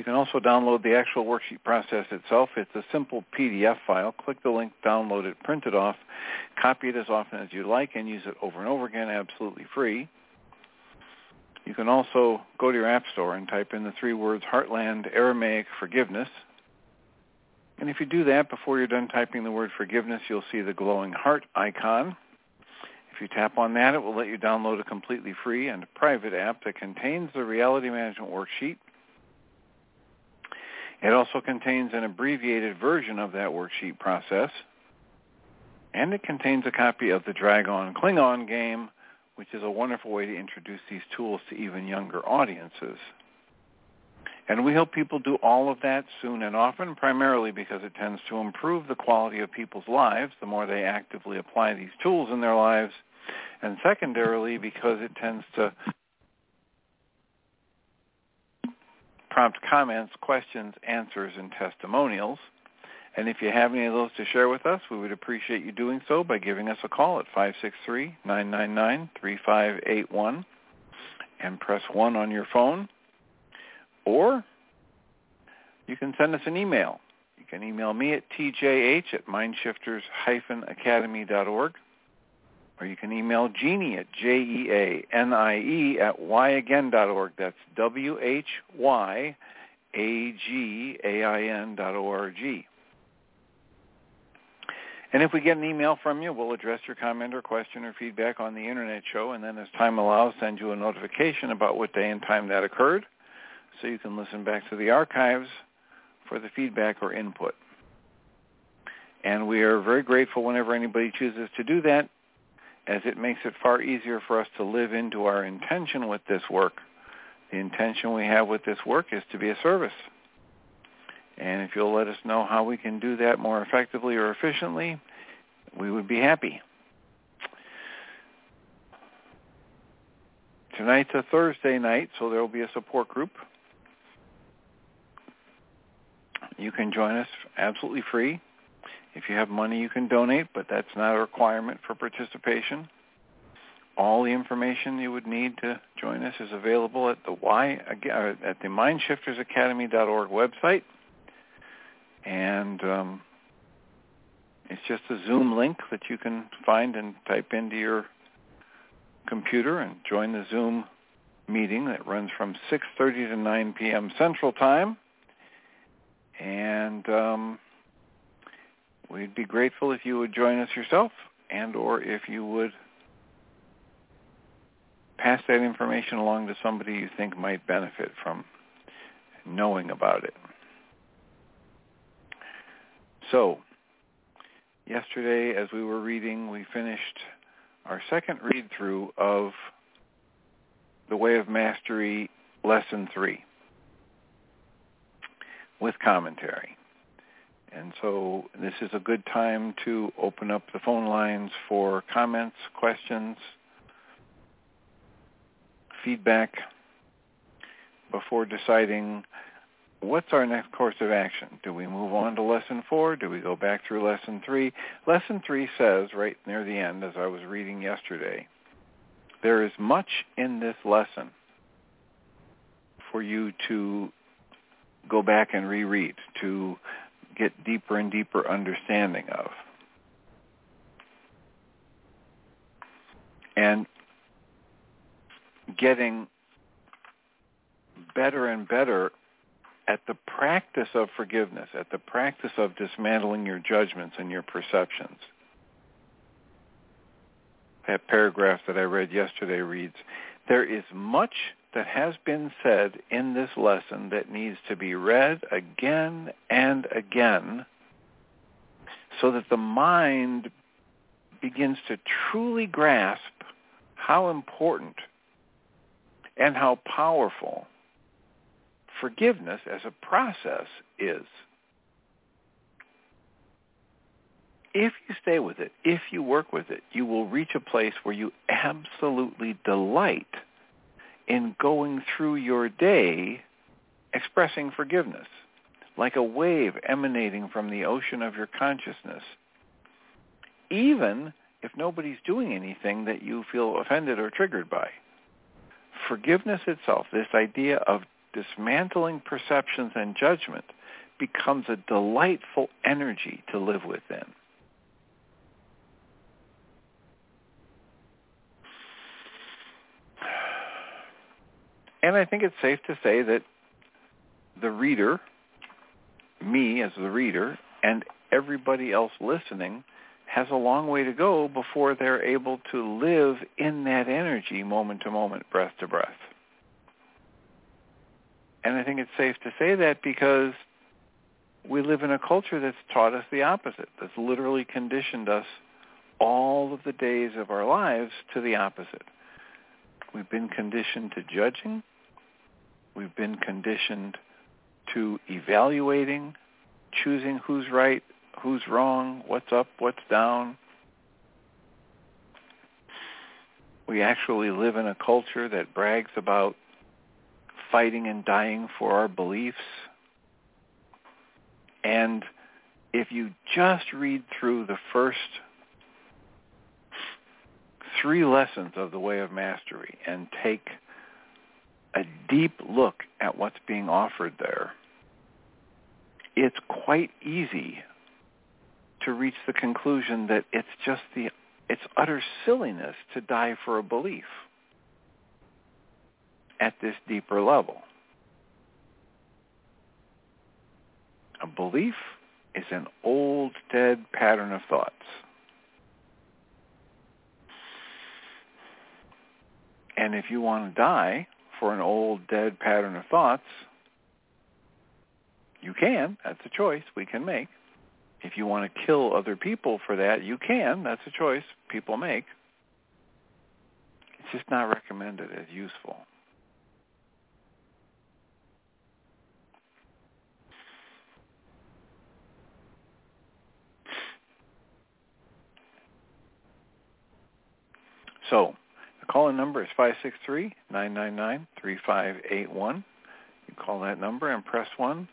You can also download the actual worksheet process itself. It's a simple PDF file. Click the link, download it, print it off, copy it as often as you like, and use it over and over again absolutely free. You can also go to your App Store and type in the three words Heartland Aramaic Forgiveness. And if you do that, before you're done typing the word forgiveness, you'll see the glowing heart icon. If you tap on that, it will let you download a completely free and private app that contains the reality management worksheet it also contains an abbreviated version of that worksheet process, and it contains a copy of the Dragon Klingon game, which is a wonderful way to introduce these tools to even younger audiences. And we help people do all of that soon and often, primarily because it tends to improve the quality of people's lives the more they actively apply these tools in their lives, and secondarily because it tends to prompt comments, questions, answers, and testimonials. And if you have any of those to share with us, we would appreciate you doing so by giving us a call at 563-999-3581 and press 1 on your phone. Or you can send us an email. You can email me at tjh at mindshifters-academy.org or you can email Jeanie at J-E-A-N-I-E at whyagain.org. That's W-H-Y-A-G-A-I-N dot O-R-G. And if we get an email from you, we'll address your comment or question or feedback on the Internet show, and then as time allows, send you a notification about what day and time that occurred, so you can listen back to the archives for the feedback or input. And we are very grateful whenever anybody chooses to do that as it makes it far easier for us to live into our intention with this work. The intention we have with this work is to be a service. And if you'll let us know how we can do that more effectively or efficiently, we would be happy. Tonight's a Thursday night, so there will be a support group. You can join us absolutely free. If you have money, you can donate, but that's not a requirement for participation. all the information you would need to join us is available at the y uh, at the mindshiftersacademy.org website, and um, it's just a Zoom link that you can find and type into your computer and join the Zoom meeting that runs from 6:30 to 9 p.m. Central Time, and um, we'd be grateful if you would join us yourself, and or if you would pass that information along to somebody you think might benefit from knowing about it. So, yesterday as we were reading, we finished our second read-through of The Way of Mastery, Lesson 3, with commentary. And so this is a good time to open up the phone lines for comments, questions, feedback before deciding what's our next course of action? Do we move on to lesson four? Do we go back through lesson three? Lesson three says right near the end, as I was reading yesterday, there is much in this lesson for you to go back and reread, to get deeper and deeper understanding of. And getting better and better at the practice of forgiveness, at the practice of dismantling your judgments and your perceptions. That paragraph that I read yesterday reads, there is much that has been said in this lesson that needs to be read again and again so that the mind begins to truly grasp how important and how powerful forgiveness as a process is. If you stay with it, if you work with it, you will reach a place where you absolutely delight in going through your day expressing forgiveness, like a wave emanating from the ocean of your consciousness, even if nobody's doing anything that you feel offended or triggered by. Forgiveness itself, this idea of dismantling perceptions and judgment becomes a delightful energy to live within. And I think it's safe to say that the reader, me as the reader, and everybody else listening has a long way to go before they're able to live in that energy moment to moment, breath to breath. And I think it's safe to say that because we live in a culture that's taught us the opposite, that's literally conditioned us all of the days of our lives to the opposite. We've been conditioned to judging. We've been conditioned to evaluating, choosing who's right, who's wrong, what's up, what's down. We actually live in a culture that brags about fighting and dying for our beliefs. And if you just read through the first three lessons of the way of mastery and take a deep look at what's being offered there, it's quite easy to reach the conclusion that it's just the it's utter silliness to die for a belief at this deeper level. A belief is an old, dead pattern of thoughts. And if you want to die for an old, dead pattern of thoughts, you can. That's a choice we can make. If you want to kill other people for that, you can. That's a choice people make. It's just not recommended as useful. So call-in number is 563-999-3581. You call that number and press 1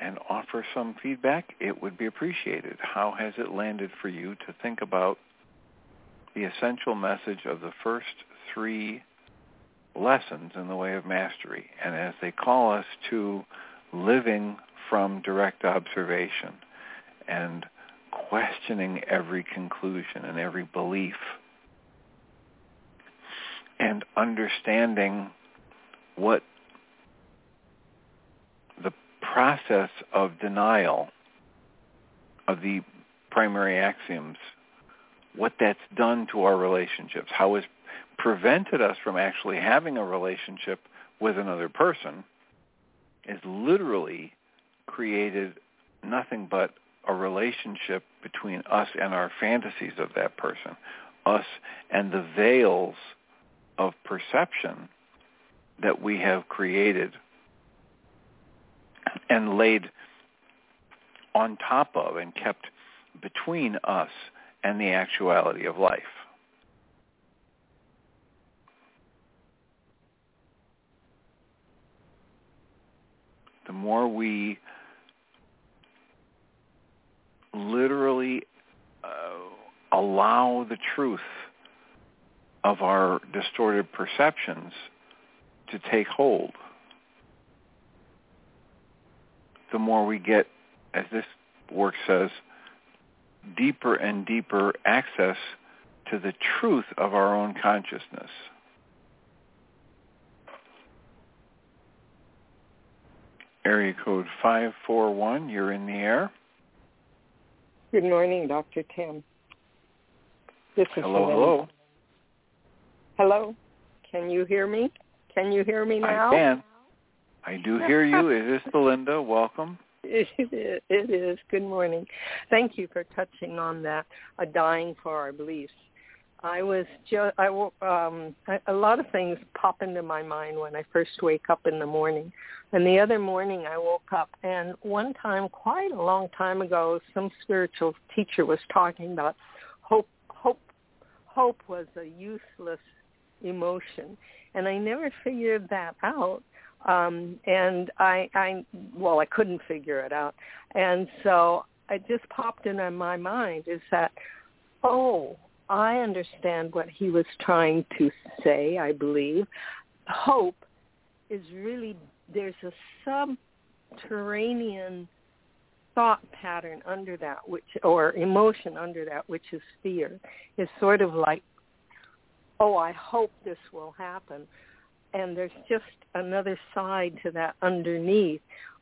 and offer some feedback. It would be appreciated. How has it landed for you to think about the essential message of the first three lessons in the way of mastery. And as they call us to living from direct observation and questioning every conclusion and every belief and understanding what the process of denial of the primary axioms, what that's done to our relationships, how it's prevented us from actually having a relationship with another person, is literally created nothing but a relationship between us and our fantasies of that person, us and the veils of perception that we have created and laid on top of and kept between us and the actuality of life. The more we literally uh, allow the truth of our distorted perceptions to take hold, the more we get, as this work says, deeper and deeper access to the truth of our own consciousness. Area code 541, you're in the air. Good morning, Dr. Tim. This is hello, hello. Hello. Can you hear me? Can you hear me now? I can. I do hear you. Is this Belinda? Welcome. It is. It is. Good morning. Thank you for touching on that. A dying for our beliefs. I was just. I um. A lot of things pop into my mind when I first wake up in the morning. And the other morning I woke up and one time, quite a long time ago, some spiritual teacher was talking about hope. Hope. Hope was a useless emotion, and I never figured that out. Um and i i well i couldn't figure it out. And so it just popped into my mind is that oh i understand what he was trying to say i believe. Hope is really there's a subterranean thought pattern under that which or emotion under that which is fear. Is sort of like oh i hope this will happen. And there's just another side to that underneath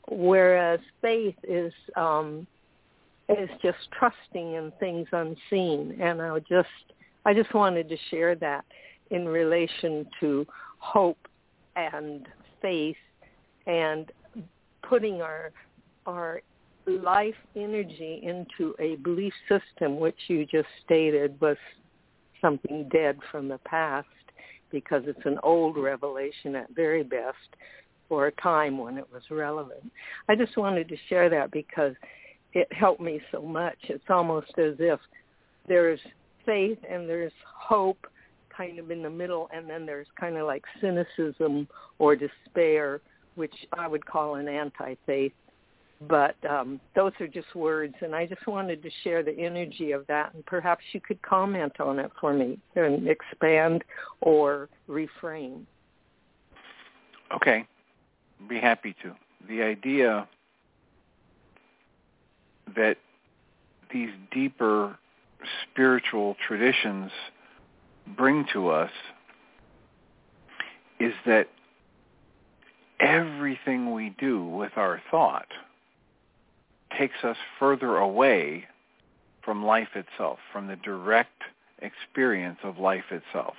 whereas faith is um is just trusting in things unseen. And i just i just wanted to share that in relation to hope and faith and putting our our life energy into a belief system which you just stated was something dead from the past because it's an old revelation at very best for a time when it was relevant. I just wanted to share that because it helped me so much. It's almost as if there's faith and there's hope kind of in the middle and then there's kind of like cynicism or despair, which I would call an anti-faith but um, those are just words, and I just wanted to share the energy of that, and perhaps you could comment on it for me and expand or reframe. Okay, be happy to. The idea that these deeper spiritual traditions bring to us is that everything we do with our thought – takes us further away from life itself, from the direct experience of life itself.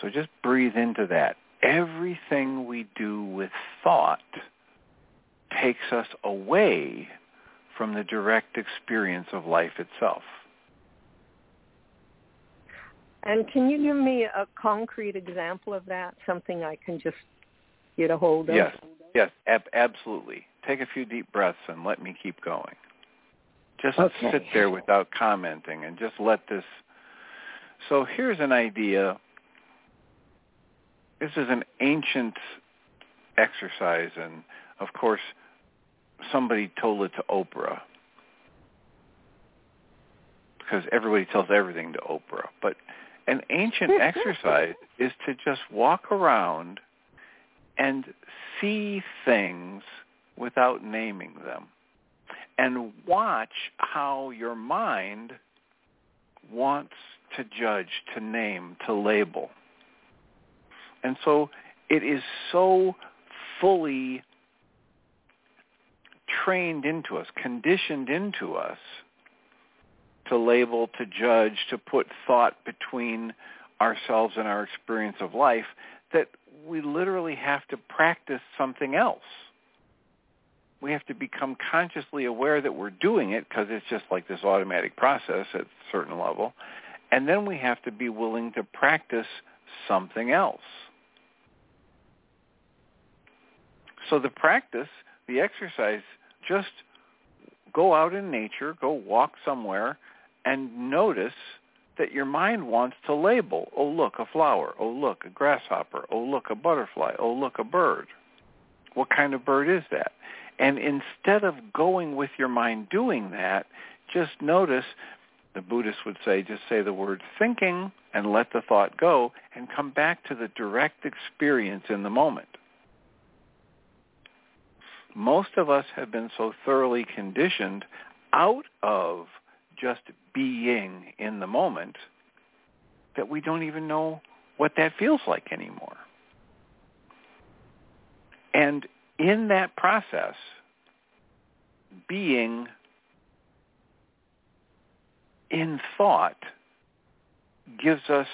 So just breathe into that. Everything we do with thought takes us away from the direct experience of life itself. And can you give me a concrete example of that, something I can just get a hold of? Yes. Yes, ab- absolutely. Take a few deep breaths and let me keep going. Just okay. sit there without commenting and just let this. So here's an idea. This is an ancient exercise, and of course, somebody told it to Oprah. because everybody tells everything to Oprah. But an ancient exercise is to just walk around and see things without naming them and watch how your mind wants to judge, to name, to label. And so it is so fully trained into us, conditioned into us to label, to judge, to put thought between ourselves and our experience of life that we literally have to practice something else. We have to become consciously aware that we're doing it because it's just like this automatic process at a certain level. And then we have to be willing to practice something else. So the practice, the exercise, just go out in nature, go walk somewhere, and notice that your mind wants to label, oh look, a flower, oh look, a grasshopper, oh look, a butterfly, oh look, a bird. What kind of bird is that? And instead of going with your mind doing that, just notice, the Buddhists would say, just say the word thinking and let the thought go and come back to the direct experience in the moment. Most of us have been so thoroughly conditioned out of just being in the moment that we don't even know what that feels like anymore. And in that process, being in thought gives us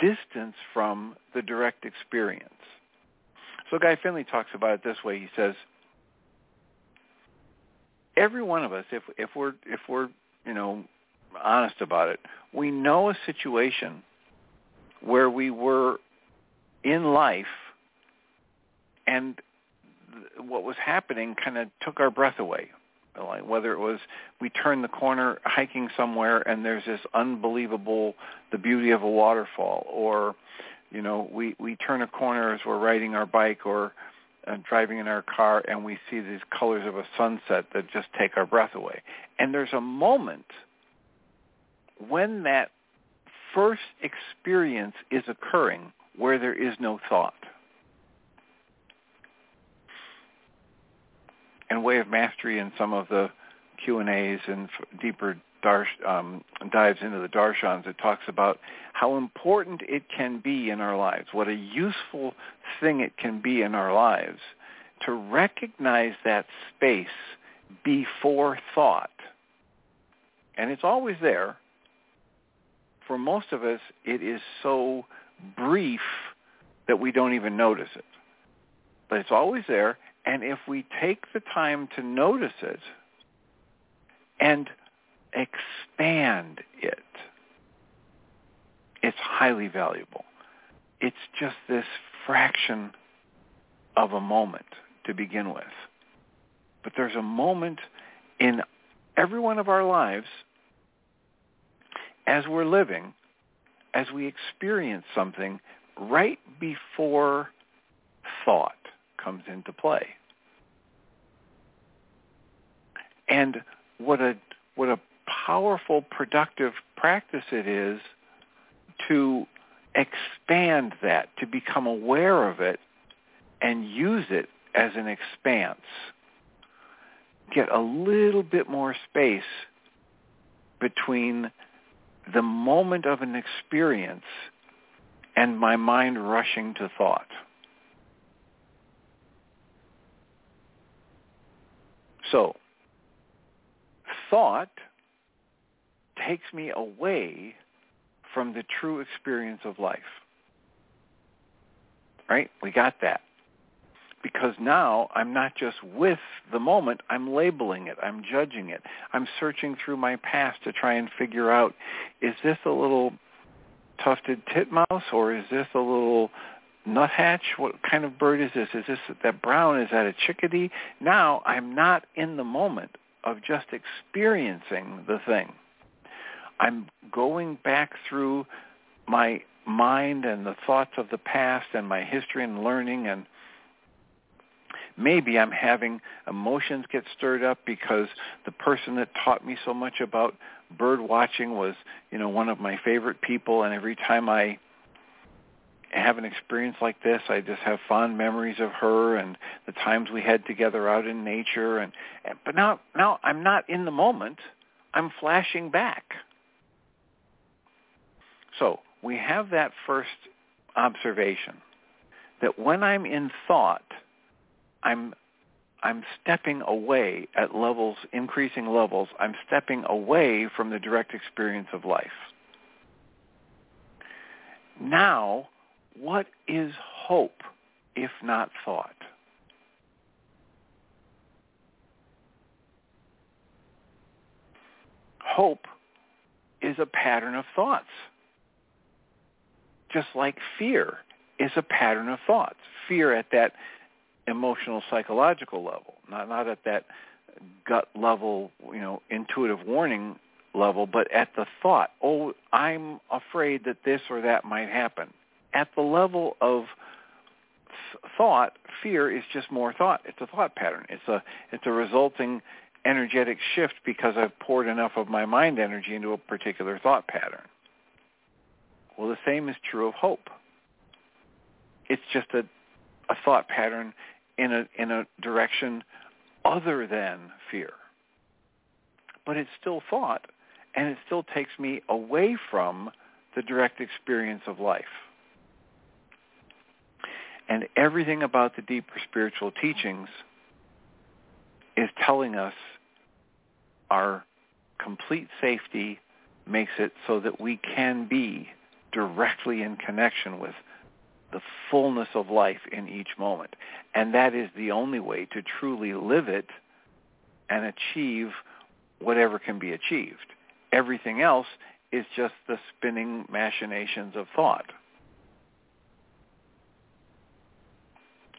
distance from the direct experience. So Guy Finley talks about it this way. He says, every one of us, if if we're if we're you know honest about it, we know a situation where we were in life and what was happening kind of took our breath away. Like whether it was we turn the corner hiking somewhere and there's this unbelievable the beauty of a waterfall or you know we we turn a corner as we're riding our bike or uh, driving in our car and we see these colors of a sunset that just take our breath away. And there's a moment when that first experience is occurring where there is no thought. And Way of Mastery and some of the Q&As and deeper darsh, um, dives into the darshans, it talks about how important it can be in our lives, what a useful thing it can be in our lives to recognize that space before thought. And it's always there. For most of us, it is so brief that we don't even notice it. But it's always there. And if we take the time to notice it and expand it. It's highly valuable. It's just this fraction of a moment to begin with. But there's a moment in every one of our lives as we're living, as we experience something right before thought comes into play. And what a what a powerful, productive practice it is to expand that, to become aware of it and use it as an expanse. Get a little bit more space between the moment of an experience and my mind rushing to thought. So, thought takes me away from the true experience of life. Right? We got that. Because now I'm not just with the moment, I'm labeling it, I'm judging it. I'm searching through my past to try and figure out, is this a little tufted titmouse or is this a little nuthatch? What kind of bird is this? Is this that brown? Is that a chickadee? Now I'm not in the moment of just experiencing the thing. I'm going back through my mind and the thoughts of the past and my history and learning and Maybe I'm having emotions get stirred up because the person that taught me so much about bird watching was, you know, one of my favorite people and every time I have an experience like this, I just have fond memories of her and the times we had together out in nature and, and but now now I'm not in the moment. I'm flashing back. So, we have that first observation that when I'm in thought, I'm I'm stepping away at levels, increasing levels. I'm stepping away from the direct experience of life. Now, what is hope if not thought? Hope is a pattern of thoughts just like fear is a pattern of thoughts. Fear at that emotional psychological level, not not at that gut level, you know, intuitive warning level, but at the thought, oh, I'm afraid that this or that might happen. At the level of thought, fear is just more thought. It's a thought pattern. It's a it's a resulting energetic shift because I've poured enough of my mind energy into a particular thought pattern. Well, the same is true of hope. It's just a, a thought pattern in a, in a direction other than fear. But it's still thought, and it still takes me away from the direct experience of life. And everything about the deeper spiritual teachings is telling us our complete safety makes it so that we can be directly in connection with the fullness of life in each moment. And that is the only way to truly live it and achieve whatever can be achieved. Everything else is just the spinning machinations of thought.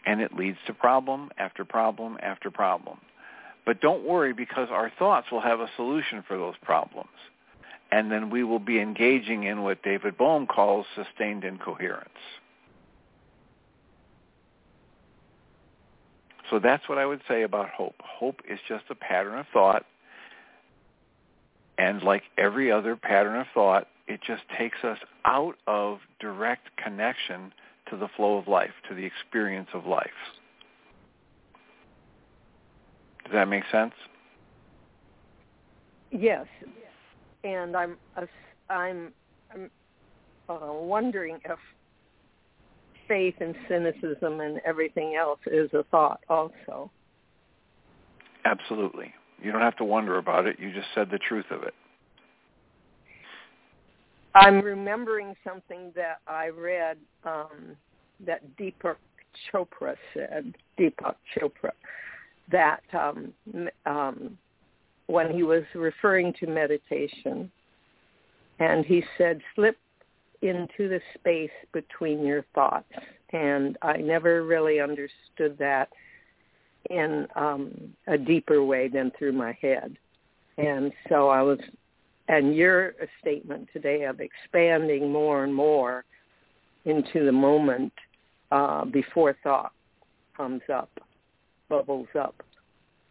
And it leads to problem after problem after problem. But don't worry because our thoughts will have a solution for those problems and then we will be engaging in what David Bohm calls sustained incoherence. So that's what I would say about hope. Hope is just a pattern of thought, and like every other pattern of thought, it just takes us out of direct connection to the flow of life, to the experience of life. Does that make sense? Yes, and I'm I'm I'm uh, wondering if faith and cynicism and everything else is a thought also. Absolutely. You don't have to wonder about it. You just said the truth of it. I'm remembering something that I read um, that Deepak Chopra said, Deepak Chopra, that um, um, when he was referring to meditation. And he said, slip into the space between your thoughts. And I never really understood that in um, a deeper way than through my head. And so I was, and your statement today of expanding more and more into the moment uh, before thought comes up, bubbles up.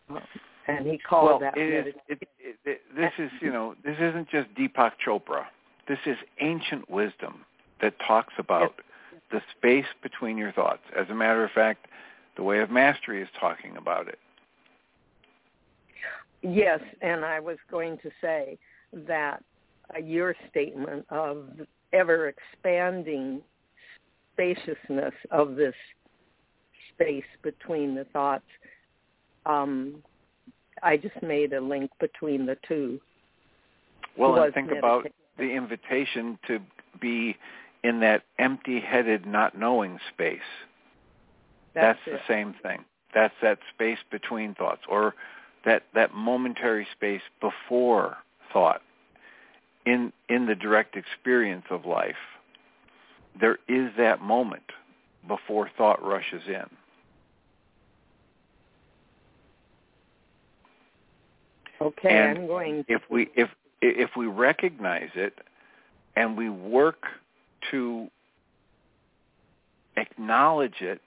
Um, and he called well, that. It is, it, it, it, this is, you know, this isn't just Deepak Chopra. This is ancient wisdom that talks about the space between your thoughts. As a matter of fact, the Way of Mastery is talking about it. Yes, and I was going to say that uh, your statement of ever expanding spaciousness of this space between the thoughts um, I just made a link between the two. Well, and think about the invitation to be in that empty-headed, not knowing space. That's, That's the same thing. That's that space between thoughts, or that that momentary space before thought. In in the direct experience of life, there is that moment before thought rushes in. Okay, and I'm going. If we if if we recognize it and we work to acknowledge it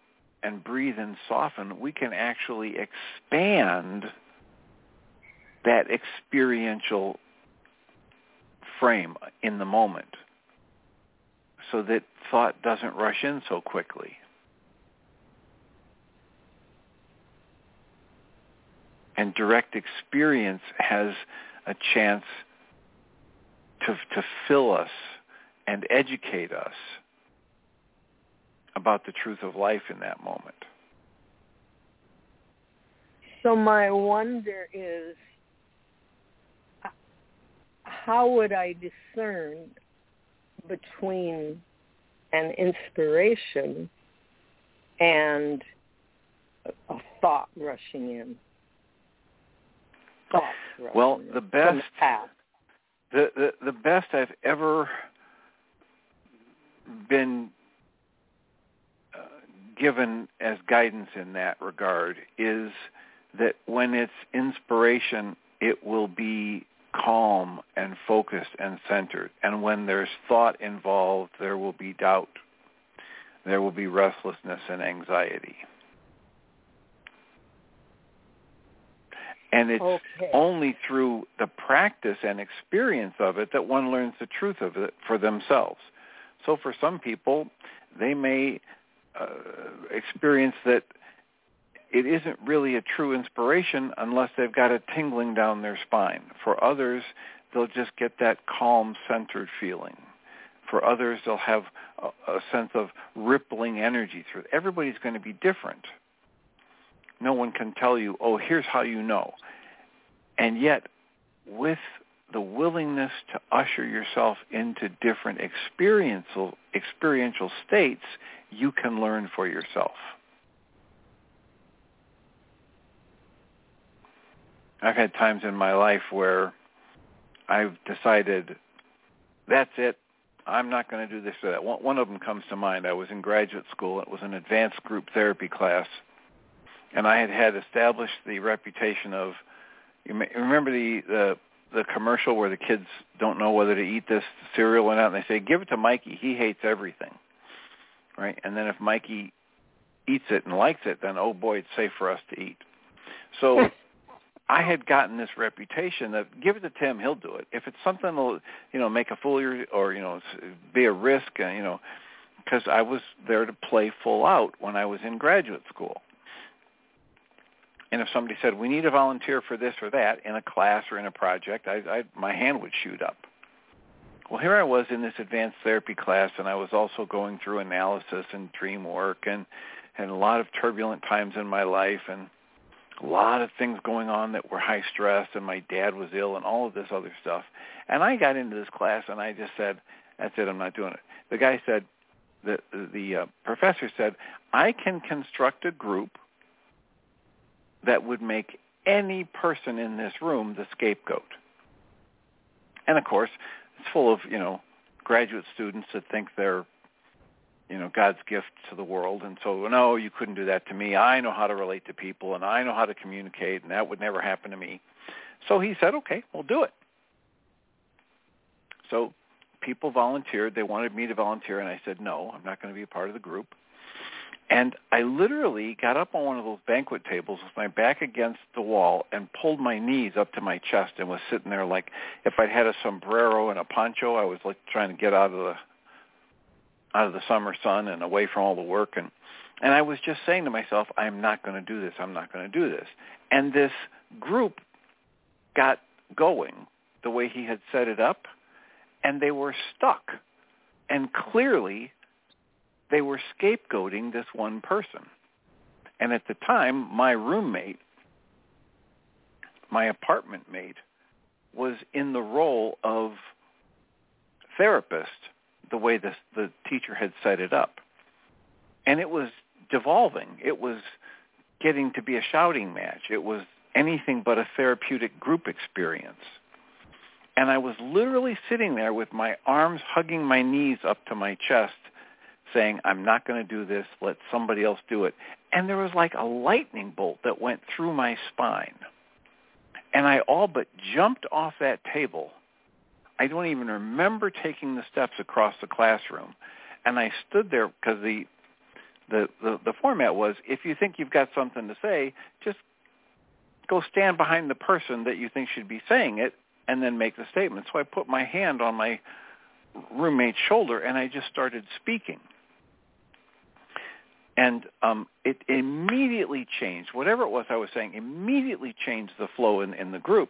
and breathe and soften, we can actually expand that experiential frame in the moment so that thought doesn't rush in so quickly. And direct experience has a chance to, to fill us and educate us about the truth of life in that moment. So my wonder is, how would I discern between an inspiration and a thought rushing in? Thoughts rushing well, the best the, the, the best I've ever been uh, given as guidance in that regard is that when it's inspiration, it will be calm and focused and centered. And when there's thought involved, there will be doubt. There will be restlessness and anxiety. And it's okay. only through the practice and experience of it that one learns the truth of it for themselves. So for some people, they may uh, experience that it isn't really a true inspiration unless they've got a tingling down their spine. For others, they'll just get that calm, centered feeling. For others, they'll have a, a sense of rippling energy through. Everybody's going to be different. No one can tell you, oh, here's how you know. And yet, with the willingness to usher yourself into different experiential experiential states, you can learn for yourself. I've had times in my life where I've decided that's it. I'm not going to do this or that. One, one of them comes to mind. I was in graduate school. It was an advanced group therapy class, and I had had established the reputation of. You may, remember the the the commercial where the kids don't know whether to eat this cereal or not, and they say, "Give it to Mikey. He hates everything." Right, and then if Mikey eats it and likes it, then oh boy, it's safe for us to eat. So I had gotten this reputation that give it to Tim, he'll do it. If it's something that'll, you know, make a fool of or you know, be a risk, uh, you know, because I was there to play full out when I was in graduate school. And if somebody said we need a volunteer for this or that in a class or in a project, I, I my hand would shoot up. Well, here I was in this advanced therapy class, and I was also going through analysis and dream work, and and a lot of turbulent times in my life, and a lot of things going on that were high stress and my dad was ill and all of this other stuff. And I got into this class and I just said, that's it, I'm not doing it. The guy said, the, the uh, professor said, I can construct a group that would make any person in this room the scapegoat. And of course, it's full of, you know, graduate students that think they're you know God's gift to the world. And so no you couldn't do that to me. I know how to relate to people and I know how to communicate and that would never happen to me. So he said okay we'll do it. So people volunteered. They wanted me to volunteer and I said no I'm not going to be a part of the group and I literally got up on one of those banquet tables with my back against the wall and pulled my knees up to my chest and was sitting there like if I'd had a sombrero and a poncho I was like trying to get out of the out of the summer sun and away from all the work and and I was just saying to myself, I'm not going to do this. I'm not going to do this. And this group got going the way he had set it up, and they were stuck. And clearly, they were scapegoating this one person. And at the time, my roommate, my apartment mate, was in the role of therapist the way the the teacher had set it up. And it was devolving. It was getting to be a shouting match. It was anything but a therapeutic group experience. And I was literally sitting there with my arms hugging my knees up to my chest saying, I'm not going to do this. Let somebody else do it. And there was like a lightning bolt that went through my spine. And I all but jumped off that table I don't even remember taking the steps across the classroom. And I stood there because the the, the the format was if you think you've got something to say, just go stand behind the person that you think should be saying it and then make the statement. So I put my hand on my roommate's shoulder and I just started speaking. And um, it immediately changed. Whatever it was I was saying immediately changed the flow in, in the group.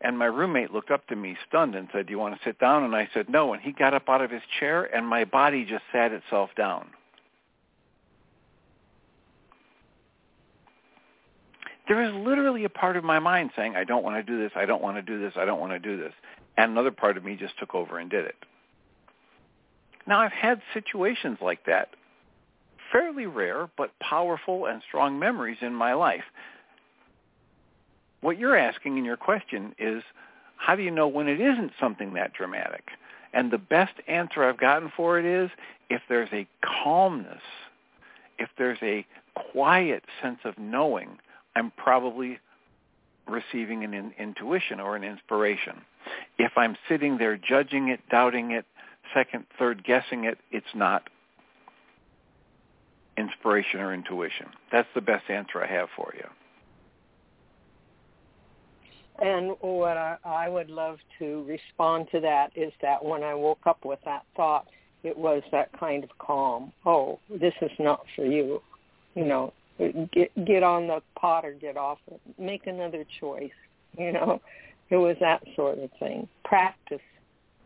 And my roommate looked up to me stunned and said, do you want to sit down? And I said, no. And he got up out of his chair and my body just sat itself down. there is literally a part of my mind saying, I don't want to do this, I don't want to do this, I don't want to do this. And another part of me just took over and did it. Now, I've had situations like that, fairly rare, but powerful and strong memories in my life. What you're asking in your question is, how do you know when it isn't something that dramatic? And the best answer I've gotten for it is, if there's a calmness, if there's a quiet sense of knowing I'm probably receiving an in, intuition or an inspiration. If I'm sitting there judging it, doubting it, second, third guessing it, it's not inspiration or intuition. That's the best answer I have for you. And what I, I would love to respond to that is that when I woke up with that thought, it was that kind of calm. Oh, this is not for you. You know, get get on the pot or get off it. Make another choice. You know, it was that sort of thing. Practice,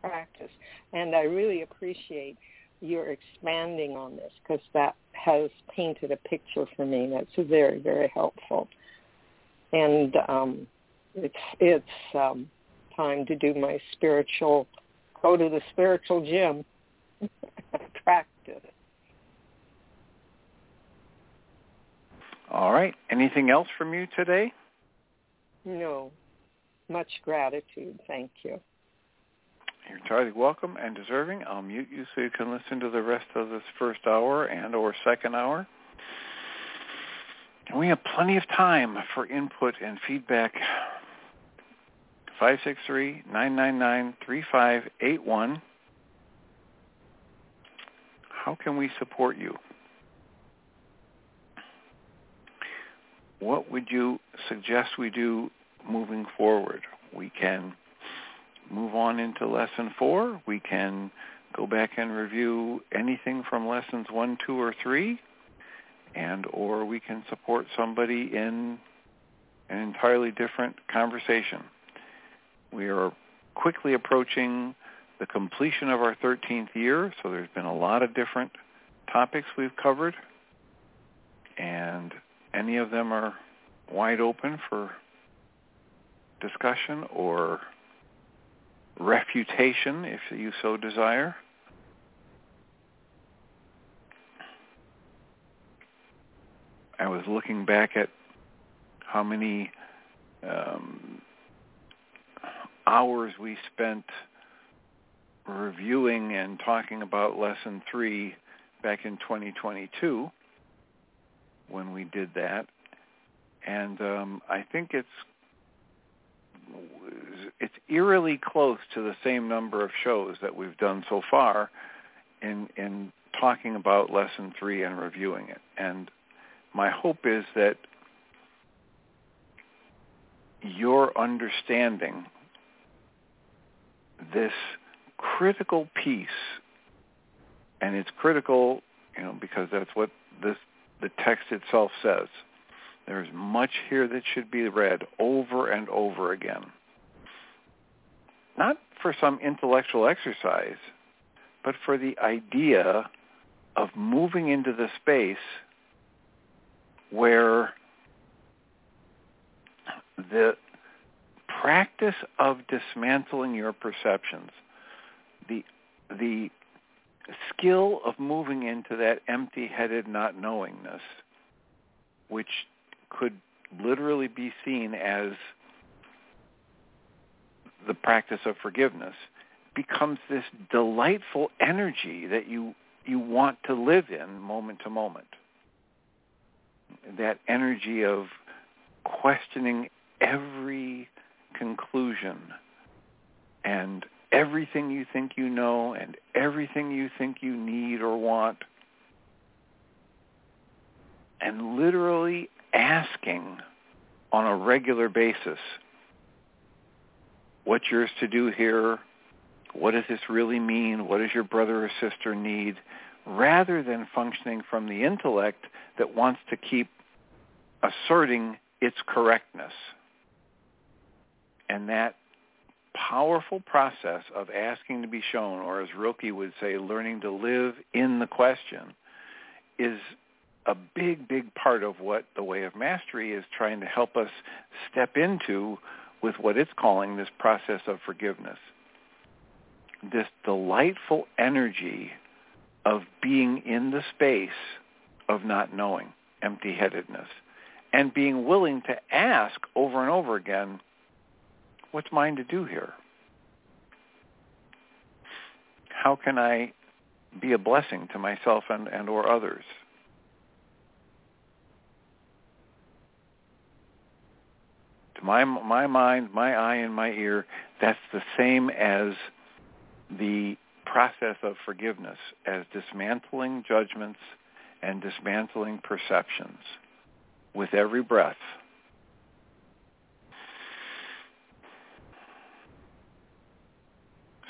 practice, and I really appreciate your expanding on this because that has painted a picture for me that's very very helpful. And um, it's it's um, time to do my spiritual go to the spiritual gym practice. All right. Anything else from you today? No. Much gratitude. Thank you. You're entirely welcome and deserving. I'll mute you so you can listen to the rest of this first hour and or second hour. And we have plenty of time for input and feedback. 563-999-3581. How can we support you? what would you suggest we do moving forward? We can move on into lesson four. We can go back and review anything from lessons one, two, or three, and or we can support somebody in an entirely different conversation. We are quickly approaching the completion of our 13th year, so there's been a lot of different topics we've covered, and any of them are wide open for discussion or refutation if you so desire. I was looking back at how many um, hours we spent reviewing and talking about lesson three back in 2022 when we did that, and um, I think it's it's eerily close to the same number of shows that we've done so far in in talking about lesson three and reviewing it. And my hope is that your understanding this critical piece, and it's critical, you know, because that's what this the text itself says. There's much here that should be read over and over again. Not for some intellectual exercise, but for the idea of moving into the space where the practice of dismantling your perceptions, the the skill of moving into that empty-headed not knowingness, which could literally be seen as the practice of forgiveness, becomes this delightful energy that you you want to live in moment to moment. That energy of questioning every conclusion and everything you think you know and everything you think you need or want and literally asking on a regular basis, what's yours to do here? What does this really mean? What does your brother or sister need? Rather than functioning from the intellect that wants to keep asserting its correctness. And that powerful process of asking to be shown, or as Rilke would say, learning to live in the question, is a big, big part of what the way of mastery is trying to help us step into with what it's calling this process of forgiveness. This delightful energy of being in the space of not knowing, empty-headedness, and being willing to ask over and over again, what's mine to do here? How can I be a blessing to myself and, and or others? To my, my mind, my eye, and my ear, that's the same as the process of forgiveness, as dismantling judgments and dismantling perceptions with every breath.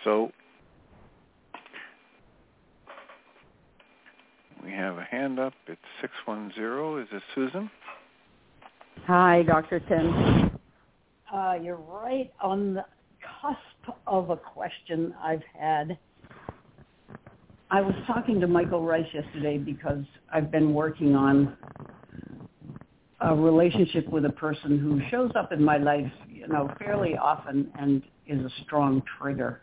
So we have a hand up. It's 610. Is this Susan? Hi, Dr. Tim. Uh, you're right on the cusp of a question I've had. I was talking to Michael Ryce yesterday because I've been working on a relationship with a person who shows up in my life, you know, fairly often and is a strong trigger.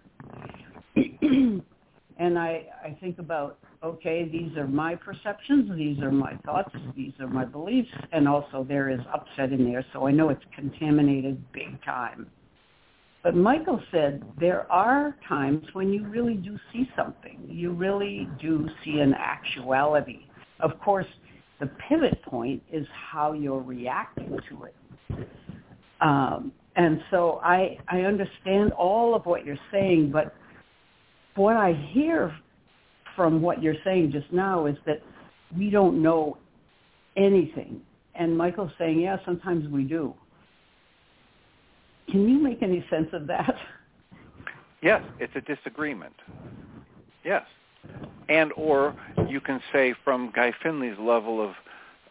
and I, I think about, okay, these are my perceptions, these are my thoughts, these are my beliefs, and also there is upset in there, so I know it's contaminated big time. But Michael said there are times when you really do see something. You really do see an actuality. Of course, the pivot point is how you're reacting to it. Um, and so I, I understand all of what you're saying, but what I hear from what you're saying just now is that we don't know anything. And Michael's saying, yeah, sometimes we do. Can you make any sense of that? Yes, it's a disagreement. Yes. And or you can say from Guy Finley's level of,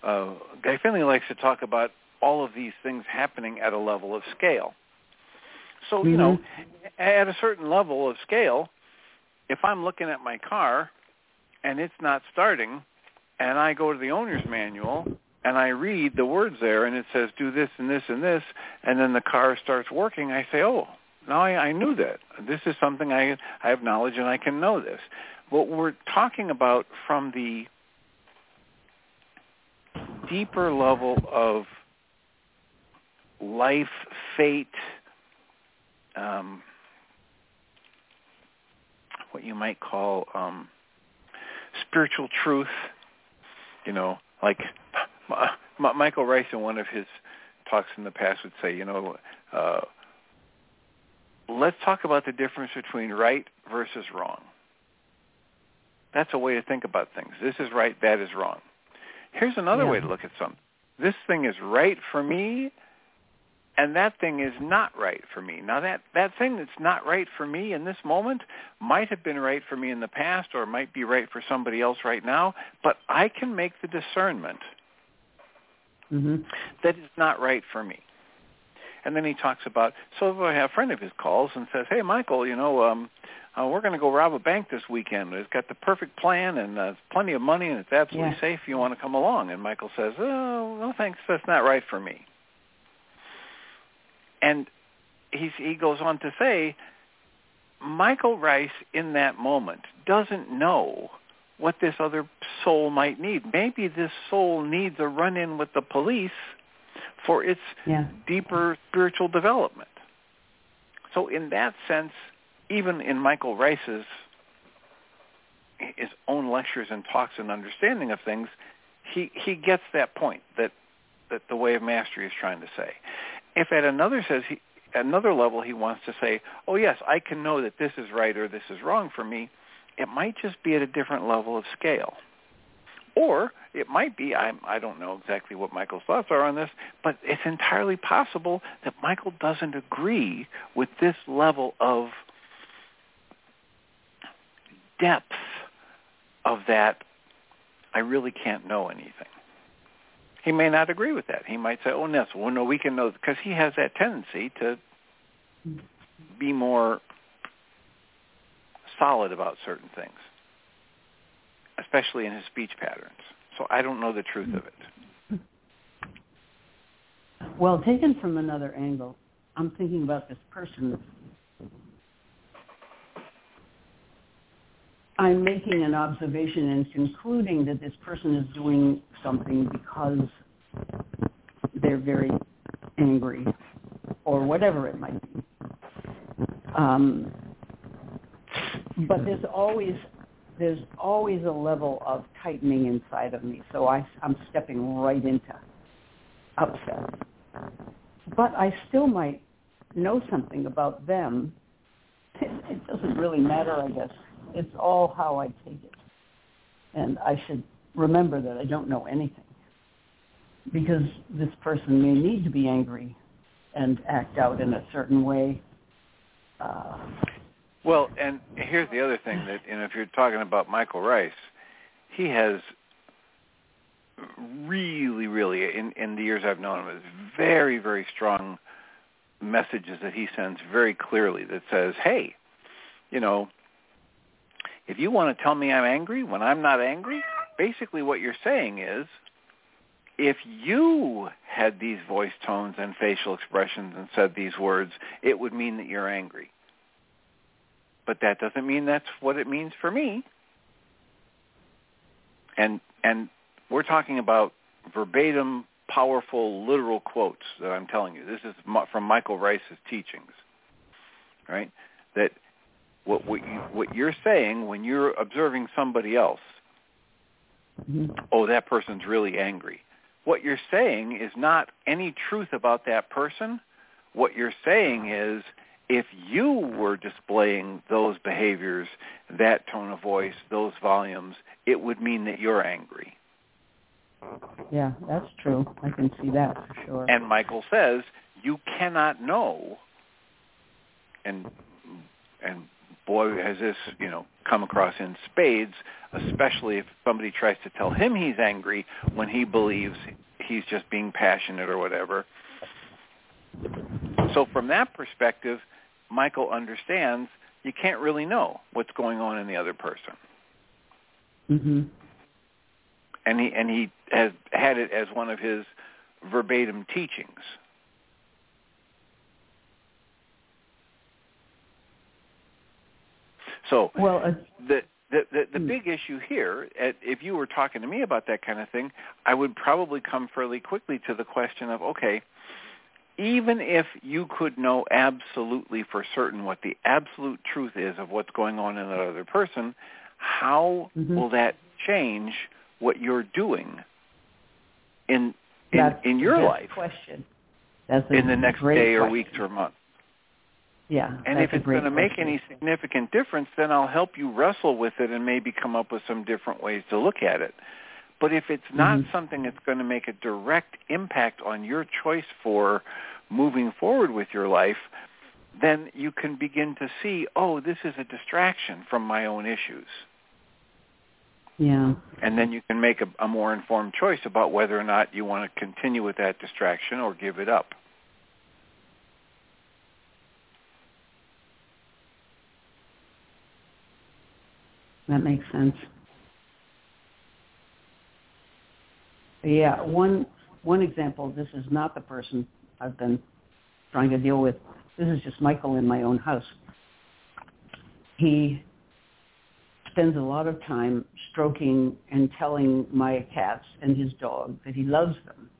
uh, Guy Finley likes to talk about all of these things happening at a level of scale. So, mm-hmm. you know, mm-hmm. at a certain level of scale, if I'm looking at my car and it's not starting and I go to the owner's manual and I read the words there and it says do this and this and this and then the car starts working, I say, oh, now I, I knew that. This is something I, I have knowledge and I can know this. What we're talking about from the deeper level of life, fate, um, what you might call um, spiritual truth. You know, like M- Michael Ryce in one of his talks in the past would say, you know, uh, let's talk about the difference between right versus wrong. That's a way to think about things. This is right, that is wrong. Here's another yeah. way to look at something. This thing is right for me, and that thing is not right for me. Now that that thing that's not right for me in this moment might have been right for me in the past or might be right for somebody else right now, but I can make the discernment mm-hmm. that it's not right for me. And then he talks about so I have a friend of his calls and says, "Hey Michael, you know, um uh, we're going to go rob a bank this weekend. It's got the perfect plan and uh, plenty of money and it's absolutely yeah. safe. You want to come along?" And Michael says, "Oh, no thanks. That's not right for me." And he's, he goes on to say, Michael Ryce in that moment doesn't know what this other soul might need. Maybe this soul needs a run-in with the police for its yeah. deeper spiritual development. So in that sense, even in Michael Ryce's his own lectures and talks and understanding of things, he, he gets that point that, that the way of mastery is trying to say. If at another says he, another level he wants to say, oh yes, I can know that this is right or this is wrong for me, it might just be at a different level of scale. Or it might be, I'm, I don't know exactly what Michael's thoughts are on this, but it's entirely possible that Michael doesn't agree with this level of depth of that I really can't know anything. He may not agree with that. He might say, oh, Ness, well, no, we can know, because he has that tendency to be more solid about certain things especially in his speech patterns. So I don't know the truth of it. Well, taken from another angle, I'm thinking about this person. I'm making an observation and concluding that this person is doing something because they're very angry or whatever it might be. Um, but there's always there's always a level of tightening inside of me. So I, I'm stepping right into upset. But I still might know something about them. It, it doesn't really matter, I guess. It's all how I take it. And I should remember that I don't know anything. Because this person may need to be angry and act out in a certain way. Uh, well, and here's the other thing that, you know, if you're talking about Michael Ryce, he has really, really, in, in the years I've known him, very, very strong messages that he sends very clearly that says, hey, you know, if you want to tell me I'm angry when I'm not angry, basically what you're saying is, if you had these voice tones and facial expressions and said these words, it would mean that you're angry but that doesn't mean that's what it means for me. And and we're talking about verbatim, powerful, literal quotes that I'm telling you. This is from Michael Ryce's teachings, right? That what what, you, what you're saying when you're observing somebody else, mm-hmm. oh, that person's really angry. What you're saying is not any truth about that person. What you're saying is if you were displaying those behaviors, that tone of voice, those volumes, it would mean that you're angry. Yeah, that's true. I can see that for sure. And Michael says you cannot know and and boy has this, you know, come across in spades, especially if somebody tries to tell him he's angry when he believes he's just being passionate or whatever. So from that perspective, Michael understands you can't really know what's going on in the other person. Mm-hmm. And he and he has had it as one of his verbatim teachings. So well, uh, the the the, the big issue here, at, if you were talking to me about that kind of thing, I would probably come fairly quickly to the question of, okay, even if you could know absolutely for certain what the absolute truth is of what's going on in that other person, how mm-hmm. will that change what you're doing in in, that's in your life? Question. That's in the next day or weeks or months. Yeah. And if it's going to make any significant difference, then I'll help you wrestle with it and maybe come up with some different ways to look at it. But if it's not mm-hmm. something that's going to make a direct impact on your choice for moving forward with your life, then you can begin to see, oh, this is a distraction from my own issues. Yeah. And then you can make a, a more informed choice about whether or not you want to continue with that distraction or give it up. That makes sense. Yeah, one one example. This is not the person I've been trying to deal with. This is just Michael in my own house. He spends a lot of time stroking and telling my cats and his dog that he loves them.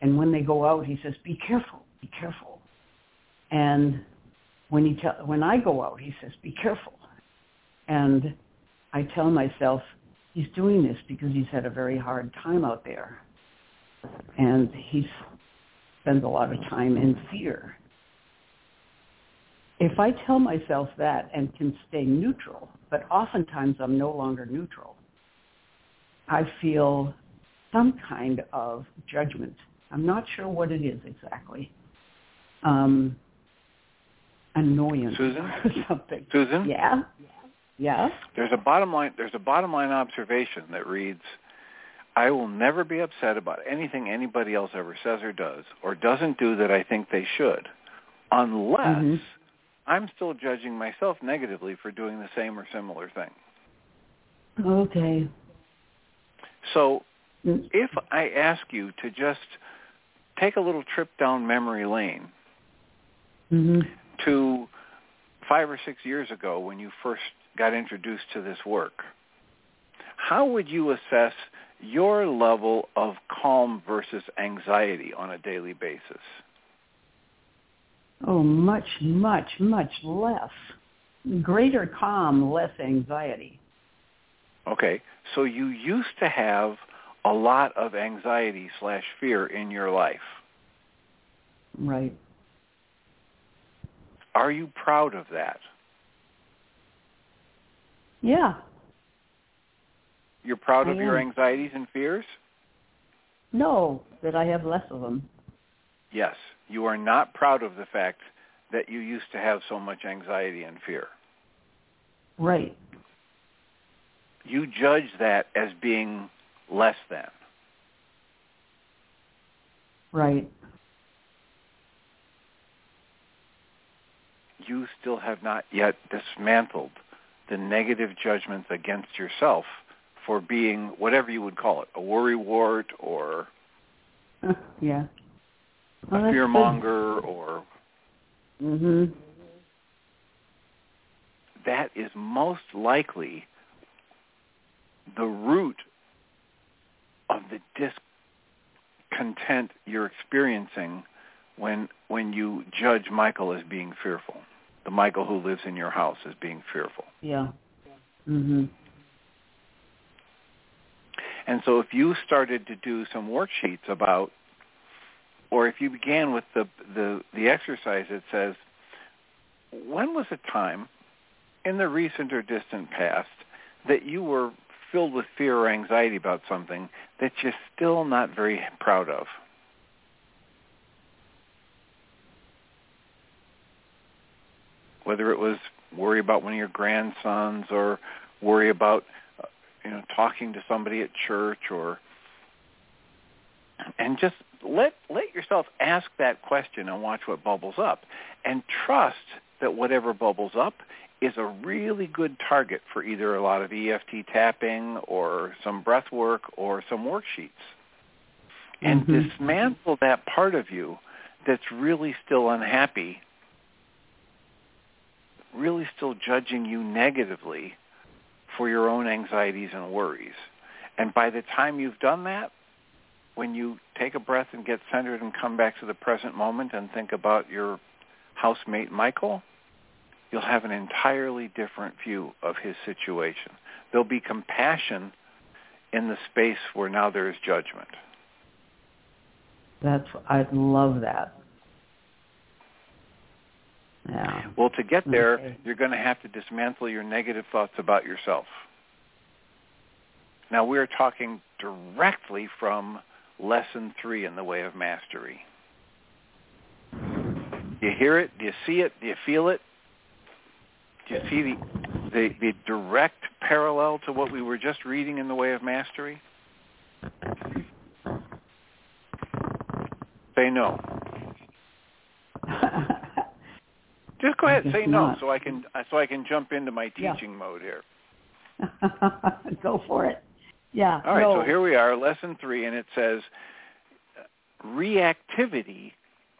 And when they go out, he says, "Be careful, be careful." And when he tell, when I go out, he says, "Be careful." And I tell myself, he's doing this because he's had a very hard time out there. And he spends a lot of time in fear. If I tell myself that and can stay neutral, but oftentimes I'm no longer neutral, I feel some kind of judgment. I'm not sure what it is exactly. Um, annoyance Susan? or something. Susan? Yeah. Yeah. There's a bottom line there's a bottom line observation that reads I will never be upset about anything anybody else ever says or does or doesn't do that I think they should unless Mm-hmm. I'm still judging myself negatively for doing the same or similar thing. Okay. So Mm, if I ask you to just take a little trip down memory lane Mm-hmm. to five or six years ago when you first got introduced to this work, how would you assess your level of calm versus anxiety on a daily basis? Oh, much, much, much less. Greater calm, less anxiety. Okay, so you used to have a lot of anxiety slash fear in your life. Right. Are you proud of that? Yeah. You're proud I of your anxieties and fears? No, that I have less of them. Yes. You are not proud of the fact that you used to have so much anxiety and fear. Right. You judge that as being less than. Right. You still have not yet dismantled the negative judgments against yourself for being whatever you would call it, a worrywart or yeah. a fearmonger or Mhm. that is most likely the root of the discontent you're experiencing when when you judge Michael as being fearful. The Michael who lives in your house as being fearful. Yeah. Mhm. And so if you started to do some worksheets about or if you began with the the, the exercise that says when was a time in the recent or distant past that you were filled with fear or anxiety about something that you're still not very proud of? Whether it was worry about one of your grandsons or worry about uh, you know talking to somebody at church or and just let let yourself ask that question and watch what bubbles up and trust that whatever bubbles up is a really good target for either a lot of EFT tapping or some breath work or some worksheets. And Mhm. dismantle that part of you that's really still unhappy, really still judging you negatively for your own anxieties and worries. And by the time you've done that, when you take a breath and get centered and come back to the present moment and think about your housemate Michael, you'll have an entirely different view of his situation. There'll be compassion in the space where now there is judgment. That's I love that. Yeah. Well, to get there, Okay. you're going to have to dismantle your negative thoughts about yourself. Now, we're talking directly from lesson three in the way of mastery. Do you hear it? Do you see it? Do you feel it? Do you see the, the, the direct parallel to what we were just reading in the way of mastery? Say no. Just go ahead and say no, so I can uh, so I can jump into my Yeah. teaching mode here. Go for it. Yeah. All right, no. so here we are, lesson three, and it says uh, reactivity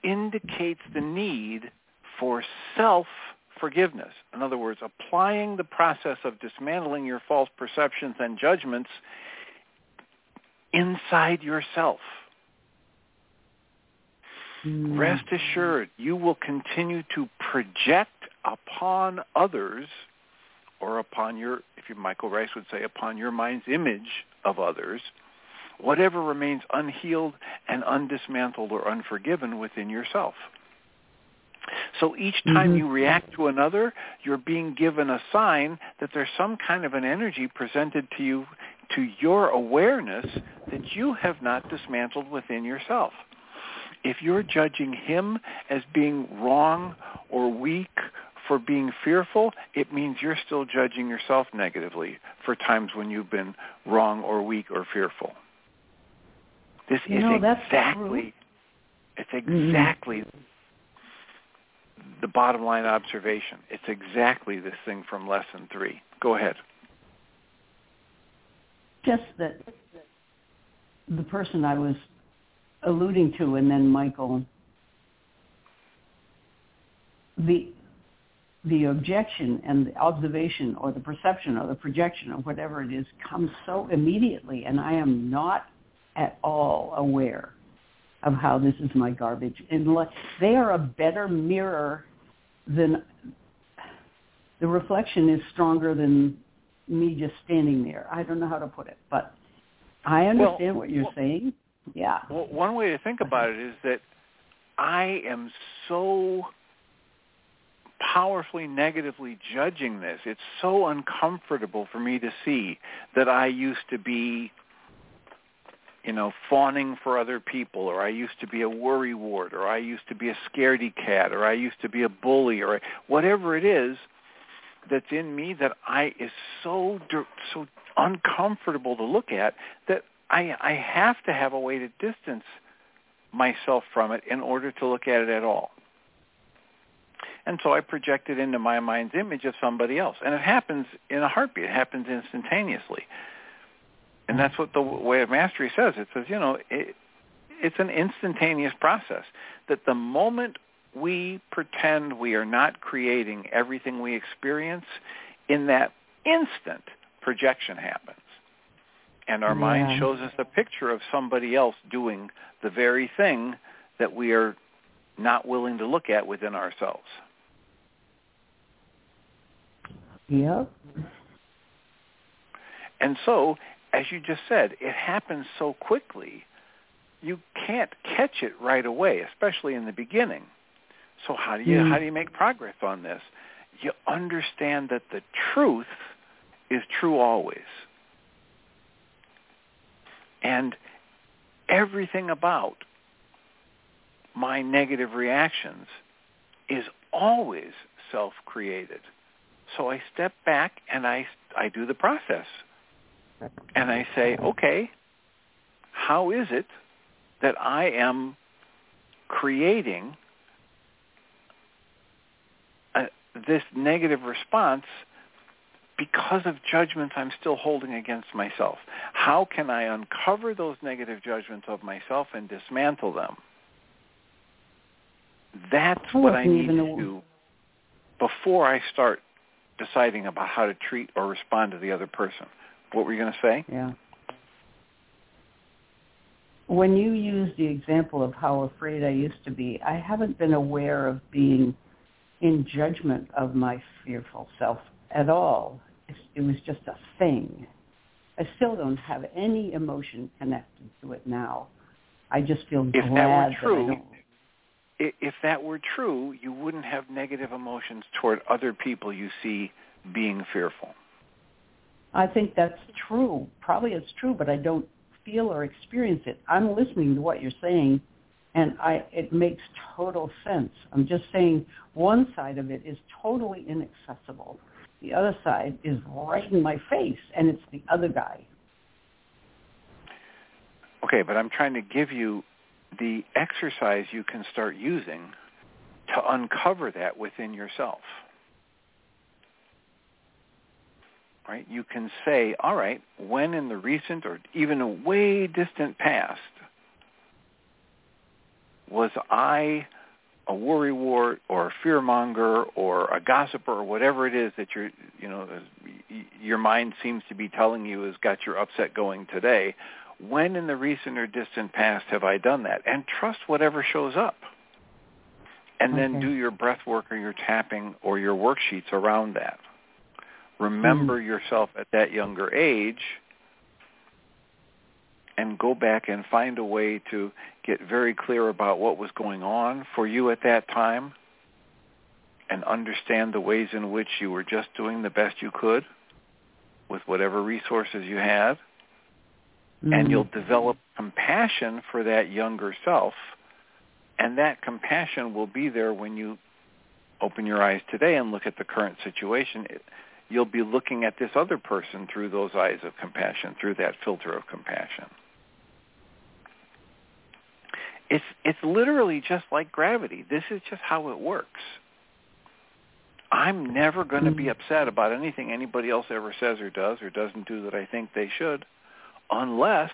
indicates the need for self-forgiveness. In other words, applying the process of dismantling your false perceptions and judgments inside yourself. Mm. Rest assured, you will continue to project upon others or upon your, if you, Michael Ryce would say, upon your mind's image of others, whatever remains unhealed and undismantled or unforgiven within yourself. So each time Mhm. you react to another, you're being given a sign that there's some kind of an energy presented to you to your awareness that you have not dismantled within yourself. If you're judging him as being wrong or weak for being fearful, it means you're still judging yourself negatively for times when you've been wrong or weak or fearful. This you is know, exactly it's Mm-hmm. exactly the bottom line observation. It's exactly this thing from lesson 3. Go ahead. just that the person I was alluding to, and then Michael, the the objection and the observation or the perception or the projection or whatever it is comes so immediately, and I am not at all aware of how this is my garbage. Unless they are a better mirror than the reflection is stronger than me just standing there. I don't know how to put it, but I understand Well, what you're well- saying. Yeah. Well, one way to think about it is that I am so powerfully negatively judging this. It's so uncomfortable for me to see that I used to be, you know, fawning for other people, or I used to be a worry worrywart, or I used to be a scaredy cat, or I used to be a bully, or whatever it is that's in me that I is so so uncomfortable to look at that I I have to have a way to distance myself from it in order to look at it at all. And so I project it into my mind's image of somebody else. And it happens in a heartbeat. It happens instantaneously. And that's what the way of mastery says. It says, you know, it, it's an instantaneous process. That the moment we pretend we are not creating everything we experience, in that instant, projection happens. And our mind shows us a picture of somebody else doing the very thing that we are not willing to look at within ourselves. Yep. And so, as you just said, it happens so quickly, you can't catch it right away, especially in the beginning. So how do you Mm. how do you make progress on this? You understand that the truth is true always. And everything about my negative reactions is always self-created. So I step back and I I do the process. And I say, okay, how is it that I am creating a, this negative response because of judgments I'm still holding against myself? How can I uncover those negative judgments of myself and dismantle them? That's I what I need to do before I start deciding about how to treat or respond to the other person. What were you going to say? Yeah. When you use the example of how afraid I used to be, I haven't been aware of being in judgment of my fearful self at all. It was just a thing. I still don't have any emotion connected to it now. I just feel If that were glad that, I don't. I- If that were true, you wouldn't have negative emotions toward other people you see being fearful. I think that's true. Probably it's true, but I don't feel or experience it. I'm listening to what you're saying, and I it makes total sense. I'm just saying one side of it is totally inaccessible. The other side is right in my face, and it's the other guy. Okay, but I'm trying to give you the exercise you can start using to uncover that within yourself. Right? You can say, all right, when in the recent or even a way distant past was I a worrywart or a fearmonger or a gossiper or whatever it is that your you know your mind seems to be telling you has got your upset going today when in the recent or distant past have I done that? And trust whatever shows up. And then Okay. do your breath work or your tapping or your worksheets around that. Remember hmm. yourself at that younger age and go back and find a way to get very clear about what was going on for you at that time and understand the ways in which you were just doing the best you could with whatever resources you had mm-hmm. and you'll develop compassion for that younger self, and that compassion will be there when you open your eyes today and look at the current situation. You'll be looking at this other person through those eyes of compassion, through that filter of compassion. It's it's literally just like gravity. This is just how it works. I'm never going to be mm. upset about anything anybody else ever says or does or doesn't do that I think they should, unless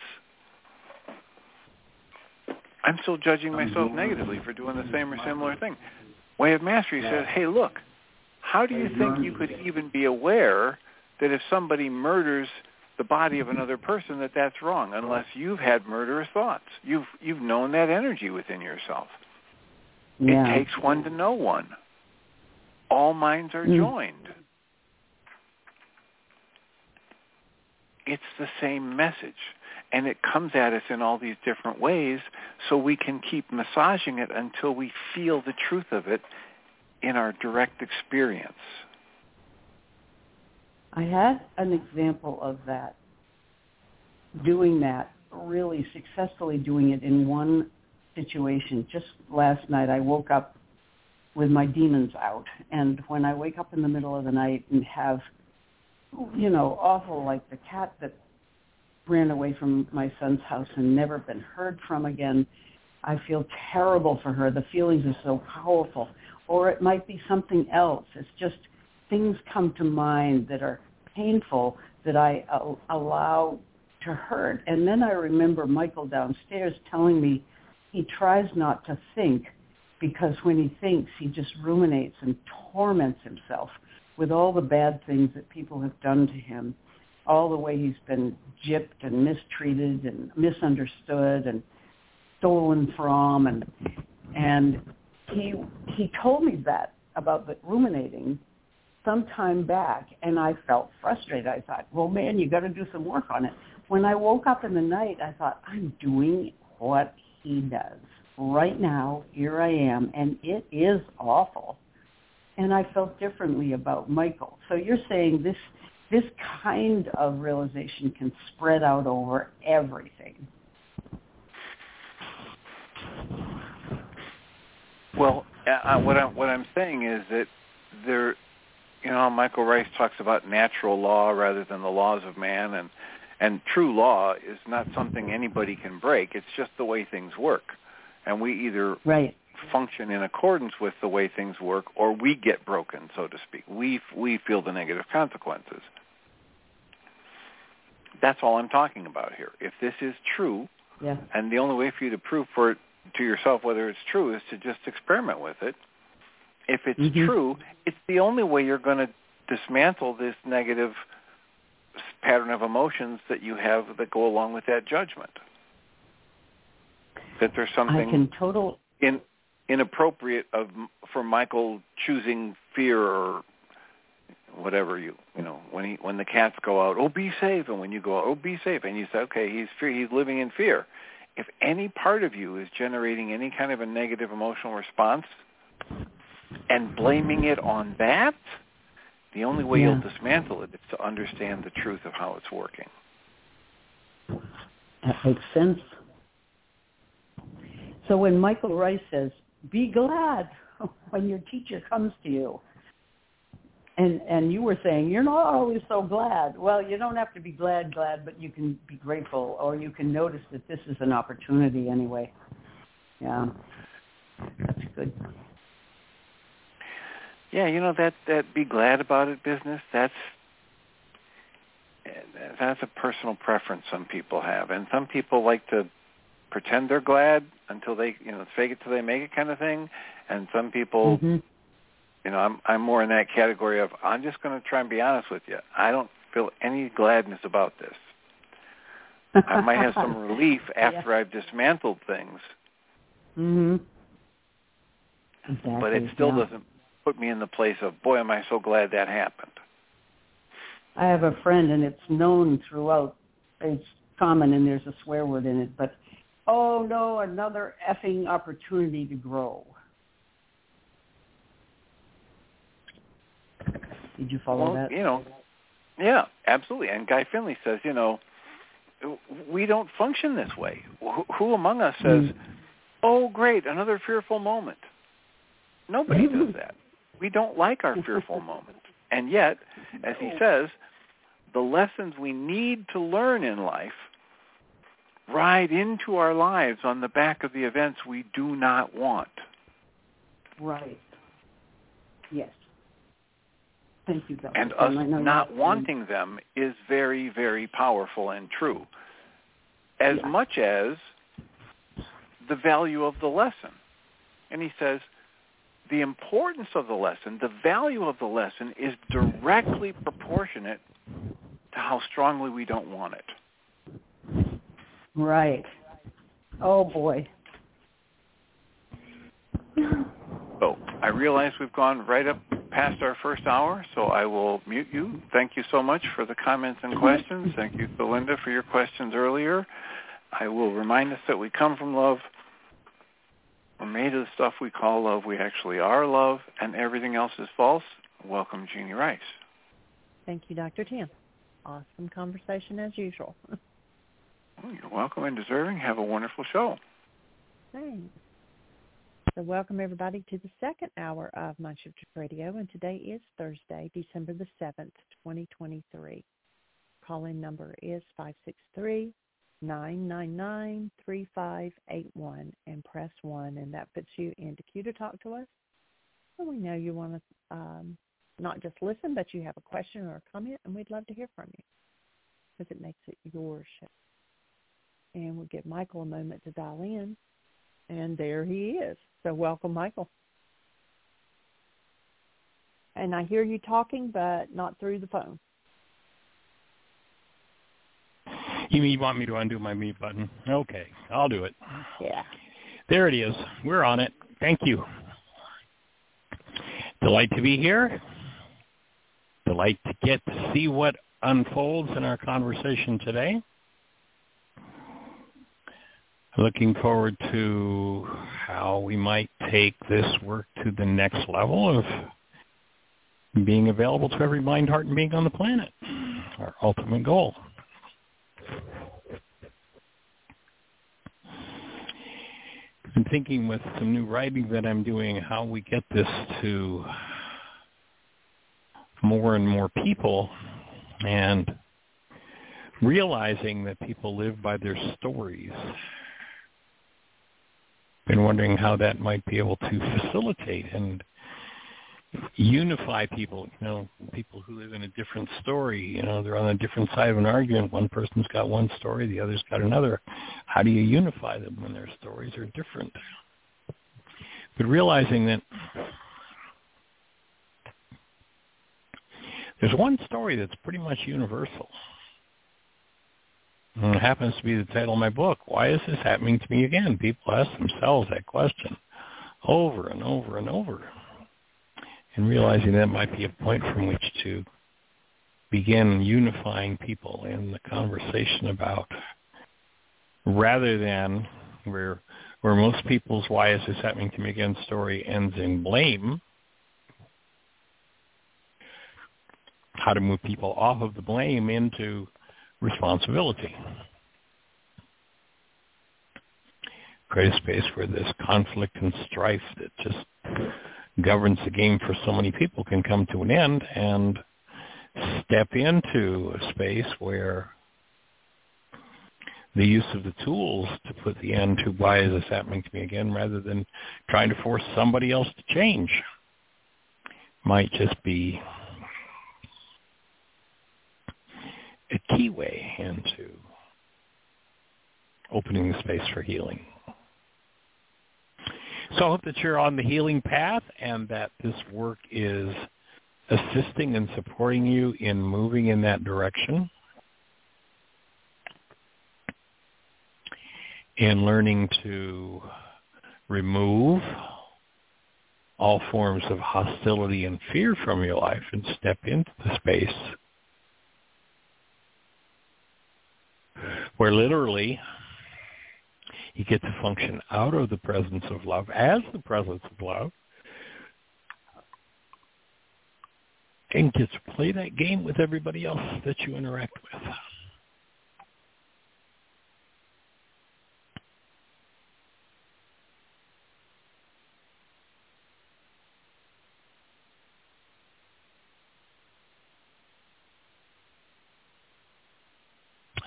I'm still judging myself negatively for doing the same or similar thing. Way of Mastery says, hey, look, how do you think you could even be aware that if somebody murders the body of another person that that's wrong unless you've had murderous thoughts. You've you've known that energy within yourself. Yeah. It takes one to know one. All minds are mm. joined. It's the same message. And it comes at us in all these different ways so we can keep massaging it until we feel the truth of it in our direct experience. I had an example of that, doing that, really successfully doing it in one situation. Just last night I woke up with my demons out. And when I wake up in the middle of the night and have, you know, awful like the cat that ran away from my son's house and never been heard from again, I feel terrible for her. The feelings are so powerful. Or it might be something else. It's just things come to mind that are painful that I uh, allow to hurt. And then I remember Michael downstairs telling me he tries not to think because when he thinks, he just ruminates and torments himself with all the bad things that people have done to him, all the way he's been gypped and mistreated and misunderstood and stolen from and and he he told me that about the ruminating some time back and I felt frustrated. I thought, well, man, you got to do some work on it. When I woke up in the night, I thought, I'm doing what he does. Right now, here I am, and it is awful. And I felt differently about Michael. So you're saying this this kind of realization can spread out over everything. Well, uh, what I'm what I'm saying is that there you know, Michael Ryce talks about natural law rather than the laws of man, and and true law is not something anybody can break. It's just the way things work, and we either right. function in accordance with the way things work, or we get broken, so to speak. We we feel the negative consequences. That's all I'm talking about here. If this is true, yeah. and the only way for you to prove for it to yourself whether it's true is to just experiment with it if it's mm-hmm. true, it's the only way you're going to dismantle this negative pattern of emotions that you have that go along with that judgment. That there's something I can total in, inappropriate of for Michael choosing fear or whatever you you know when he when the cats go out oh be safe and when you go out oh be safe and you say okay he's fear he's living in fear if any part of you is generating any kind of a negative emotional response and blaming it on that, the only way yeah. you'll dismantle it is to understand the truth of how it's working. That makes sense. So when Michael Ryce says, be glad when your teacher comes to you, and and you were saying you're not always so glad. Well, you don't have to be glad, glad, but you can be grateful, or you can notice that this is an opportunity anyway. Yeah, that's good yeah, you know that that be glad about it business. That's that's a personal preference some people have, and some people like to pretend they're glad until they you know fake it till they make it kind of thing, and some people. Mm-hmm. You know, I'm I'm more in that category of I'm just going to try and be honest with you. I don't feel any gladness about this. I might have some relief after yeah. I've dismantled things. Mhm. Exactly, but it still yeah. doesn't put me in the place of, boy, am I so glad that happened. I have a friend, and it's known throughout. It's common, and there's a swear word in it, but oh no, another effing opportunity to grow. Did you follow well, that? You know, yeah, absolutely. And Guy Finley says, you know, we don't function this way. Who among us says, mm. "Oh, great, another fearful moment"? Nobody does that. We don't like our fearful moments. And yet, as he says, the lessons we need to learn in life ride into our lives on the back of the events we do not want. Right. Yes. Thank you, And us not wanting them is very, very powerful and true. As yeah. much as the value of the lesson. And he says, the importance of the lesson, the value of the lesson is directly proportionate to how strongly we don't want it. Right. Oh boy. So I realize we've gone right up past our first hour, so I will mute you. Thank you so much for the comments and questions. Thank you, Belinda, for your questions earlier. I will remind us that we come from love. We're made of the stuff we call love. We actually are love, and everything else is false. Welcome, Jeanie Ryce. Thank you, Dr. Tim. Awesome conversation as usual. well, you're welcome and deserving. Have a wonderful show. Thanks. So welcome everybody to the second hour of MindShifters Radio, and today is Thursday, December the 7th, 2023. Call-in number is 563 999 3581 and press 1 and that puts you into queue to talk to us. So we know you want to um, not just listen, but you have a question or a comment, and we'd love to hear from you because it makes it your show. And we'll give Michael a moment to dial in, and there he is. So welcome, Michael. And I hear you talking, but not through the phone. You mean you want me to undo my mute button? Okay, I'll do it. Yeah. There it is. We're on it. Thank you. Delight to be here. Delight to get to see what unfolds in our conversation today. Looking forward to how we might take this work to the next level of being available to every mind, heart, and being on the planet, our ultimate goal. I'm thinking with some new writing that I'm doing how we get this to more and more people and realizing that people live by their stories. Been wondering how that might be able to facilitate and unify people, you know, people who live in a different story, you know, they're on a different side of an argument. One person's got one story, the other's got another. How do you unify them when their stories are different? But realizing that there's one story that's pretty much universal. And it happens to be the title of my book. Why is this happening to me again? People ask themselves that question over and over and over and realizing that might be a point from which to begin unifying people in the conversation about rather than where where most people's why is this happening to me again story ends in blame how to move people off of the blame into responsibility. Create a space where this conflict and strife that just governs the game for so many people can come to an end and step into a space where the use of the tools to put the end to why is this happening to me again rather than trying to force somebody else to change might just be a key way into opening the space for healing. So I hope that you're on the healing path and that this work is assisting and supporting you in moving in that direction. In learning to remove all forms of hostility and fear from your life and step into the space where literally you get to function out of the presence of love as the presence of love and gets to play that game with everybody else that you interact with.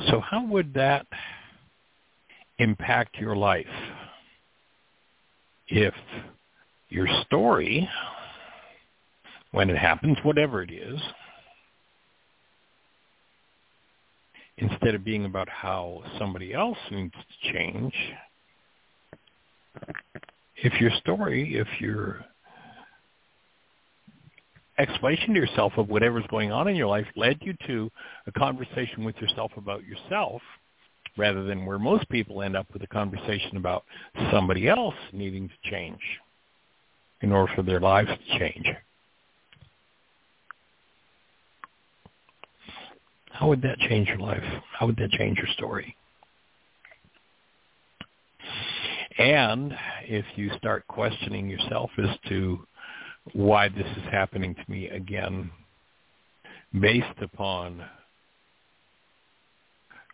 So how would that impact your life. If your story, when it happens, whatever it is, instead of being about how somebody else needs to change, if your story, if your explanation to yourself of whatever's going on in your life led you to a conversation with yourself about yourself rather than where most people end up with a conversation about somebody else needing to change in order for their lives to change. How would that change your life? How would that change your story? And if you start questioning yourself as to why this is happening to me again, based upon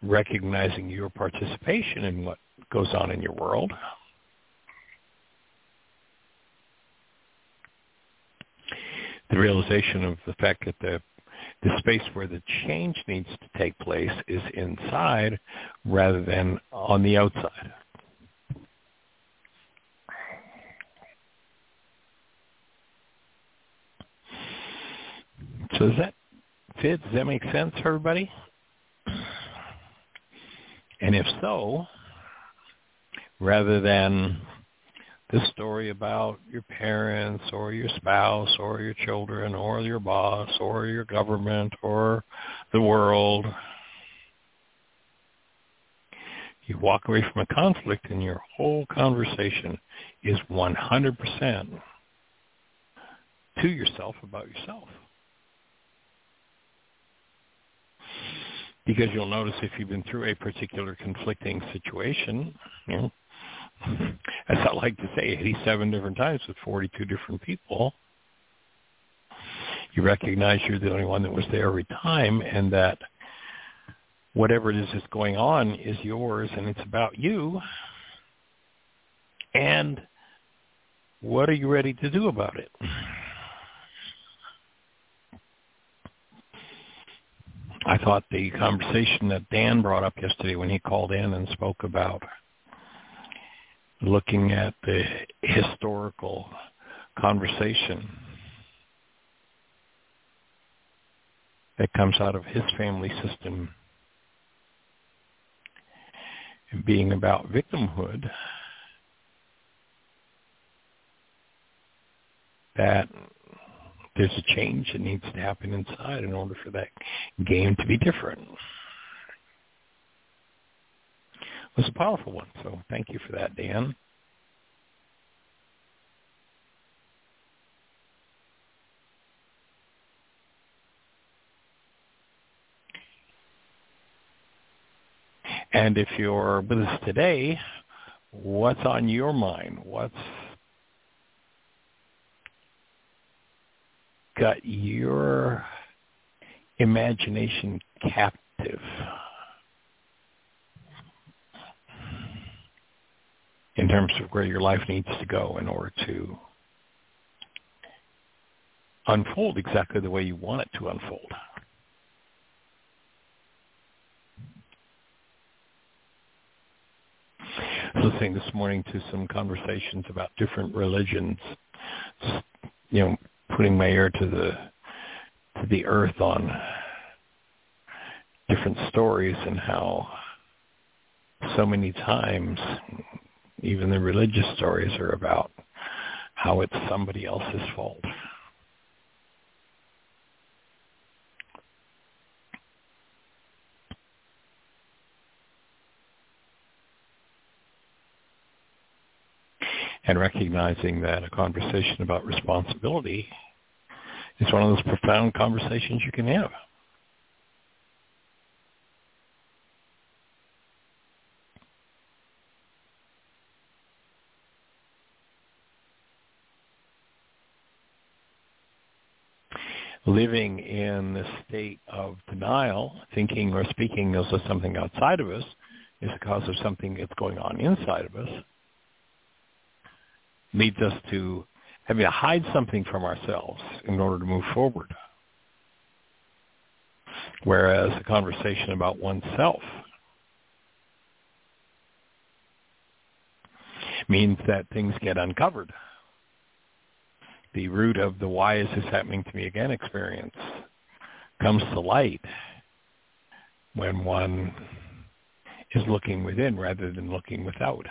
recognizing your participation in what goes on in your world, the realization of the fact that the the space where the change needs to take place is inside rather than on the outside. So does that fit? Does that make sense everybody? And if so, rather than this story about your parents or your spouse or your children or your boss or your government or the world, you walk away from a conflict and your whole conversation is 100% to yourself about yourself. Because you'll notice if you've been through a particular conflicting situation, you know, as I like to say, 87 different times with 42 different people, you recognize you're the only one that was there every time and that whatever it is that's going on is yours and it's about you. And what are you ready to do about it? I thought the conversation that Dan brought up yesterday when he called in and spoke about looking at the historical conversation that comes out of his family system being about victimhood that there's a change that needs to happen inside in order for that game to be different. It was a powerful one, so thank you for that, Dan. And if you're with us today, what's on your mind? What's got your imagination captive. in terms of where your life needs to go in order to unfold exactly the way you want it to unfold. Listening this morning to some conversations about different religions, you know, putting my ear to the to the earth on different stories and how so many times even the religious stories are about how it's somebody else's fault. And recognizing that a conversation about responsibility is one of those profound conversations you can have. living in the state of denial, thinking or speaking as though something outside of us is the cause of something that's going on inside of us, leads us to having to hide something from ourselves in order to move forward. Whereas a conversation about oneself means that things get uncovered. The root of the why is this happening to me again experience comes to light when one is looking within rather than looking without.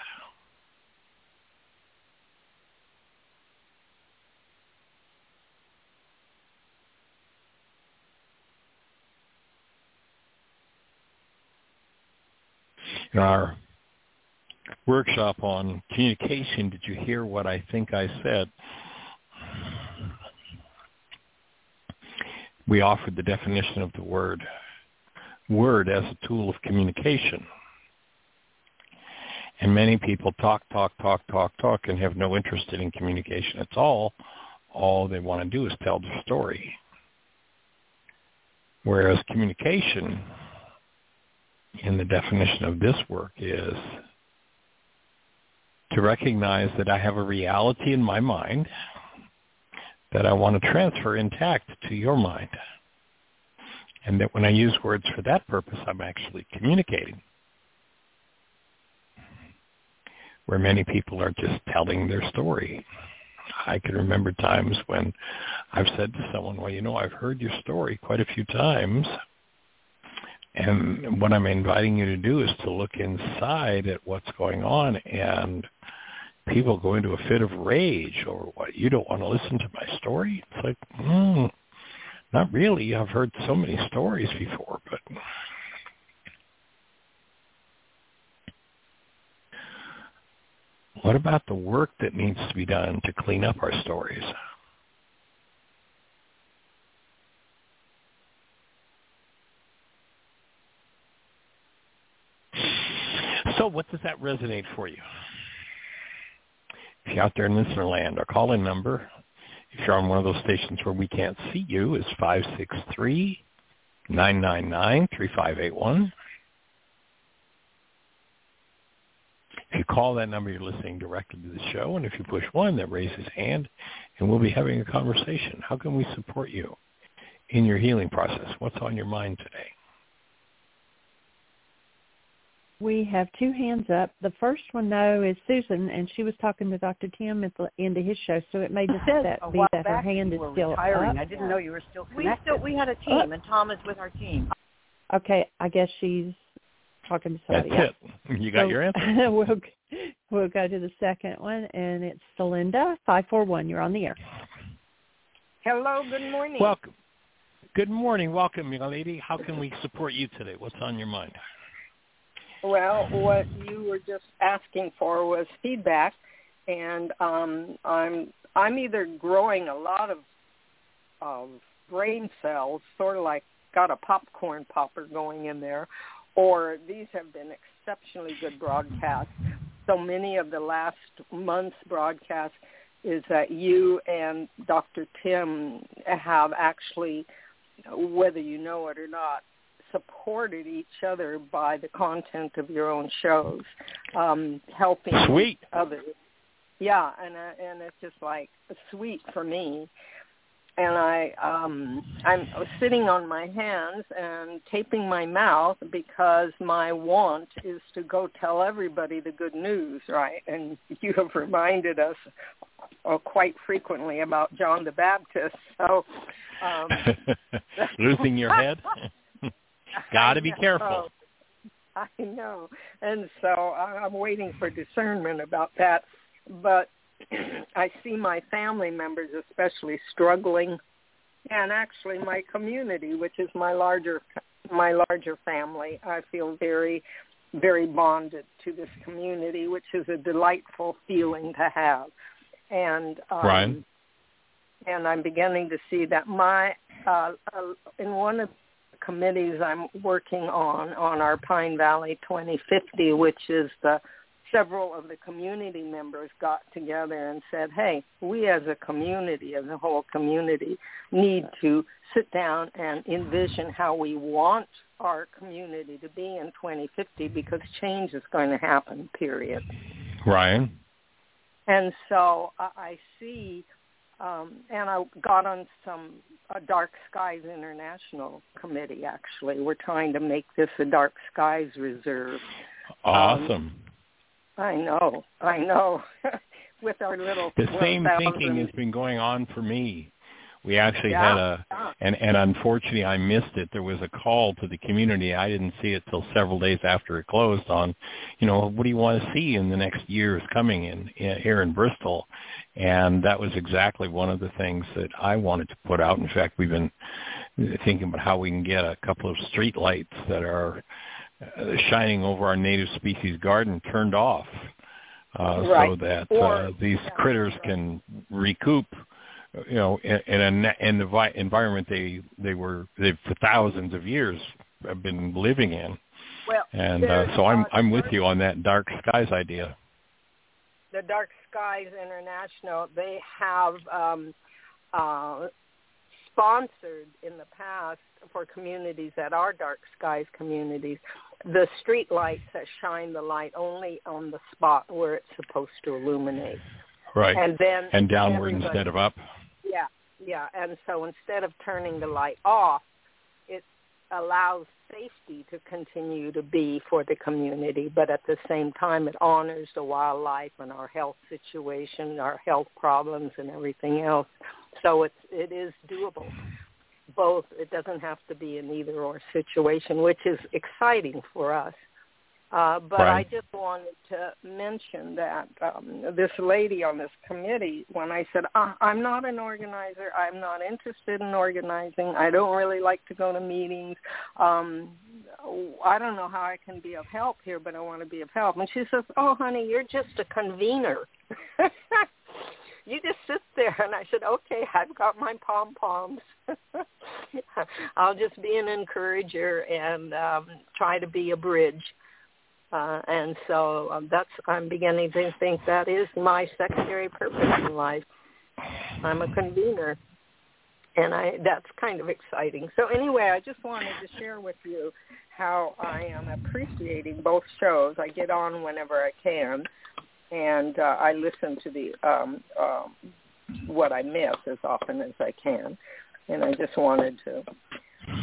In our workshop on communication, did you hear what I think I said? We offered the definition of the word word as a tool of communication. And many people talk, talk, talk, talk, talk, and have no interest in communication at all. All they want to do is tell their story. Whereas communication, in the definition of this work, is to recognize that I have a reality in my mind that I want to transfer intact to your mind. And that when I use words for that purpose, I'm actually communicating. Where many people are just telling their story. I can remember times when I've said to someone, well, you know, I've heard your story quite a few times. And what I'm inviting you to do is to look inside at what's going on and people go into a fit of rage or what you don't want to listen to my story? It's like mm, not really. I've heard so many stories before but what about the work that needs to be done to clean up our stories so what does that resonate for you if you're out there in listener land, our call-in number, if you're on one of those stations where we can't see you, is 563-999-3581. If you call that number, you're listening directly to the show, and if you push one, that raises hand, and we'll be having a conversation. How can we support you in your healing process? What's on your mind today? We have two hands up. The first one, though, is Susan, and she was talking to Dr. Tim at the end of his show, so it may just that be that her hand is still retiring. up. I didn't know you were still We still we had a team, and Tom is with our team. Okay, I guess she's talking to That's somebody else. it. You got So your answer. we'll we'll go to the second one, and it's Celinda five four one. You're on the air. Hello, good morning. Welcome. Good morning. Welcome, young lady. How can we support you today? What's on your mind? Well, what you were just asking for was feedback, and um, I'm I'm either growing a lot of of brain cells, sort of like got a popcorn popper going in there, or these have been exceptionally good broadcasts. So many of the last month's broadcasts is that you and Dr. Tim have actually, whether you know it or not, supported each other by the content of your own shows, um, helping Sweet. others. Yeah, and uh, and it's just like sweet for me. And I um I'm sitting on my hands and taping my mouth because my want is to go tell everybody the good news, right? And you have reminded us uh, quite frequently about John the Baptist. So um Losing your head? Got to be careful. I know, and so I'm waiting for discernment about that. But I see my family members, especially, struggling, and actually my community, which is my larger my larger family. I feel very, very bonded to this community, which is a delightful feeling to have. And um, Right. and I'm beginning to see that my uh, uh, in one of committees I'm working on on our Pine Valley 2050, which is the several of the community members got together and said, "Hey, we as a community, as a whole community, need to sit down and envision how we want our community to be in 2050 because change is going to happen. Period." Ryan? And so I see um, and I got on some a Dark Skies International committee. Actually, we're trying to make this a Dark Skies Reserve. Awesome. Um, I know, I know. With our little the same 1,000 thinking has been going on for me. We actually Yeah. had a and and unfortunately I missed it. There was a call to the community. I didn't see it till several days after it closed. On, you know, what do you want to see in the next years coming in, in here in Bristol? And that was exactly one of the things that I wanted to put out. In fact, we've been thinking about how we can get a couple of street lights that are uh, shining over our native species garden turned off. Uh, so that Or- uh, these yeah. critters can recoup you know, in, in a in the vi- environment they they were they for thousands of years have been living in, well, and uh, so I'm I'm with you on that dark skies idea. the Dark Skies International, they have um, uh, sponsored in the past for communities that are Dark Skies communities the street lights that shine the light only on the spot where it's supposed to illuminate. Right. And then And downward instead of up. Yeah. And so instead of turning the light off, it allows safety to continue to be for the community, but at the same time it honors the wildlife and our health situation, our health problems and everything else. So it's it is doable. Both it doesn't have to be an either or situation, which is exciting for us. Uh, but I just wanted to mention that um, this lady on this committee, when I said, uh, I'm not an organizer, I'm not interested in organizing, I don't really like to go to meetings, um, I don't know how I can be of help here, but I want to be of help. And she says, oh, honey, you're just a convener. you just sit there. And I said, okay, I've got my pom-poms. I'll just be an encourager and um, try to be a bridge. Uh, and so um, that's I'm beginning to think that is my secondary purpose in life. I'm a convener, and I that's kind of exciting. So anyway, I just wanted to share with you how I am appreciating both shows. I get on whenever I can, and uh, I listen to the um, um, what I miss as often as I can. And I just wanted to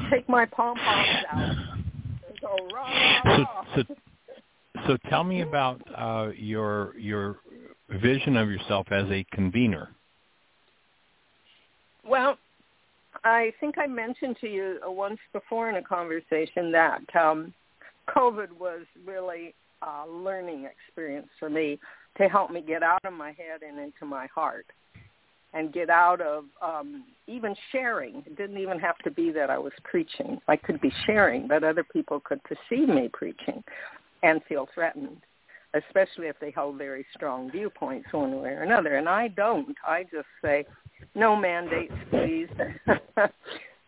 take my pom poms out and go rah rah. so tell me about uh, your your vision of yourself as a convener. Well, I think I mentioned to you once before in a conversation that um, COVID was really a learning experience for me to help me get out of my head and into my heart and get out of um, even sharing. It didn't even have to be that I was preaching. I could be sharing, but other people could perceive me preaching and feel threatened, especially if they hold very strong viewpoints one way or another. And I don't. I just say, no mandates, please.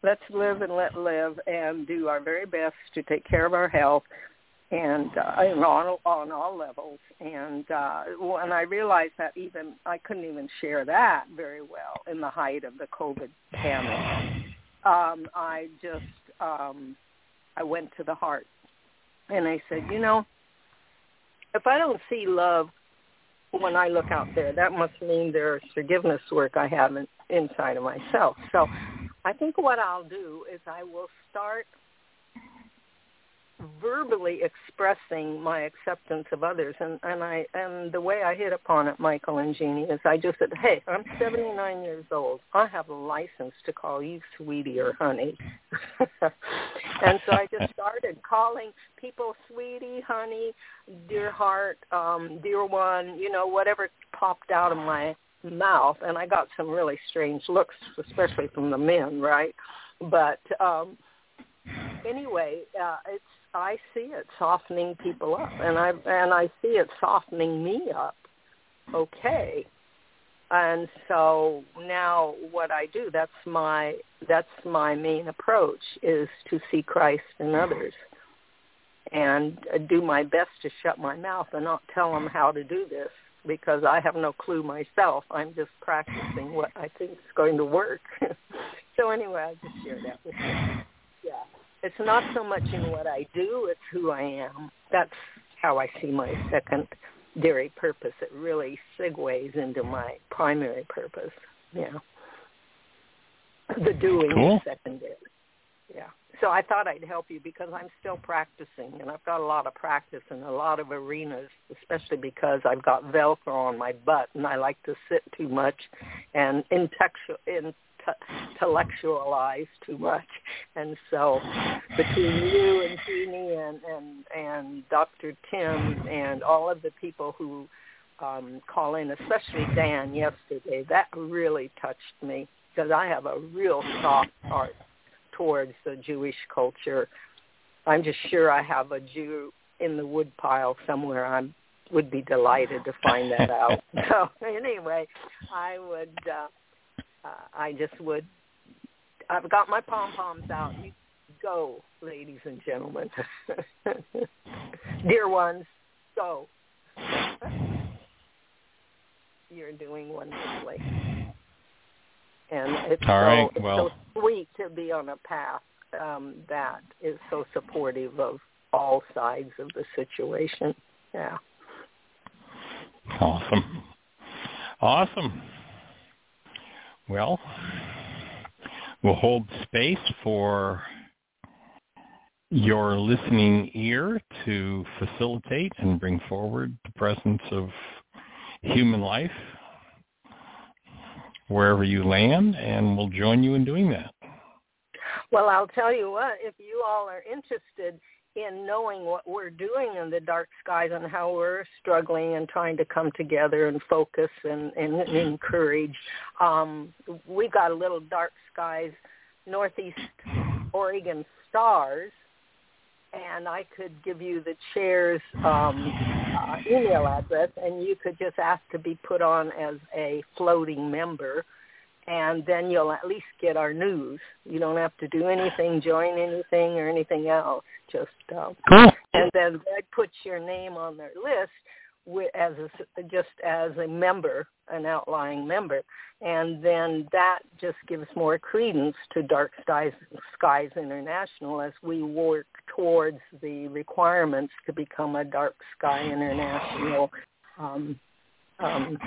Let's live and let live and do our very best to take care of our health and uh, on on all levels. And uh, when I realized that even I couldn't even share that very well in the height of the COVID panic, um, I just um, I went to the heart and I said, you know, if I don't see love when I look out there, that must mean there's forgiveness work I have in, inside of myself. So I think what I'll do is I will start verbally expressing my acceptance of others. And and I and the way I hit upon it Michael and Jeanie is I just said hey I'm 79 years old. I have a license to call you sweetie or honey. And so I just started calling people sweetie honey dear heart um dear one you know whatever popped out of my mouth. And I got some really strange looks especially from the men right? But um anyway uh it's I see it softening people up, and I and I see it softening me up. Okay, and so now what I do that's my that's my main approach is to see Christ in others, and do my best to shut my mouth and not tell them how to do this because I have no clue myself. I'm just practicing what I think is going to work. so anyway, I just share that with you. Yeah it's not so much in what I do, it's who I am. That's how I see my secondary purpose. It really segues into my primary purpose. Yeah. The doing cool. is secondary. Yeah. So I thought I'd help you because I'm still practicing and I've got a lot of practice in a lot of arenas, especially because I've got Velcro on my butt and I like to sit too much and intellectualize too much. And so between you and Jeanie and, and, and Dr. Tim and all of the people who um, call in, especially Dan yesterday, that really touched me because I have a real soft heart towards the Jewish culture. I'm just sure I have a Jew in the woodpile somewhere. I would be delighted to find that out. so anyway, I would, uh, uh, I just would. I've got my pom poms out. You go, ladies and gentlemen, dear ones, go. You're doing wonderfully and it's All so it's so sweet to be on a path um, that is so supportive of all sides of the situation. Yeah. Awesome. Awesome. Well, we'll hold space for your listening ear to facilitate and bring forward the presence of human life wherever you land, and we'll join you in doing that. Well, I'll tell you what, if you all are interested in knowing what we're doing in the dark skies and how we're struggling and trying to come together and focus and, and, and encourage, um, we got a little dark skies Northeast Oregon stars and I could give you the chair's um, uh, email address, and you could just ask to be put on as a floating member, and then you'll at least get our news. You don't have to do anything, join anything, or anything else. Just um, cool. And then that puts your name on their list as a, just as a member, an outlying member, and then that just gives more credence to Dark Skies, Skies International as we work towards the requirements to become a Dark Sky International. Um, um,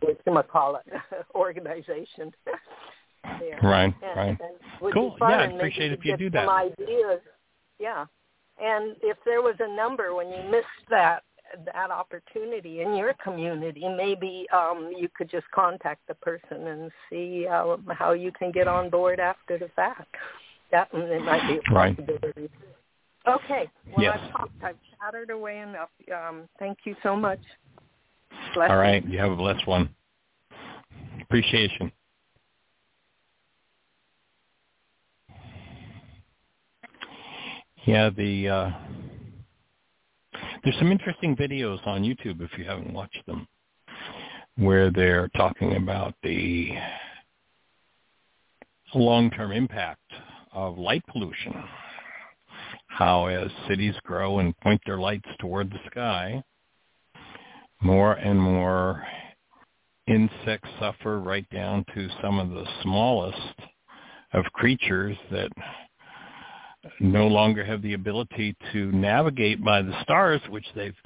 what you call it, organization. yeah. Right, and, right. And cool. Yeah, I appreciate if you do that. Some ideas. Yeah. And if there was a number when you missed that that opportunity in your community, maybe um, you could just contact the person and see uh, how you can get on board after the fact. That it might be a possibility. Right. Okay. Well, yes. I've talked. I've chattered away enough. Um, thank you so much. All right. You have a blessed one. Appreciation. Yeah, the uh, there's some interesting videos on YouTube if you haven't watched them, where they're talking about the long-term impact of light pollution. How as cities grow and point their lights toward the sky, more and more insects suffer right down to some of the smallest of creatures that no longer have the ability to navigate by the stars, which they've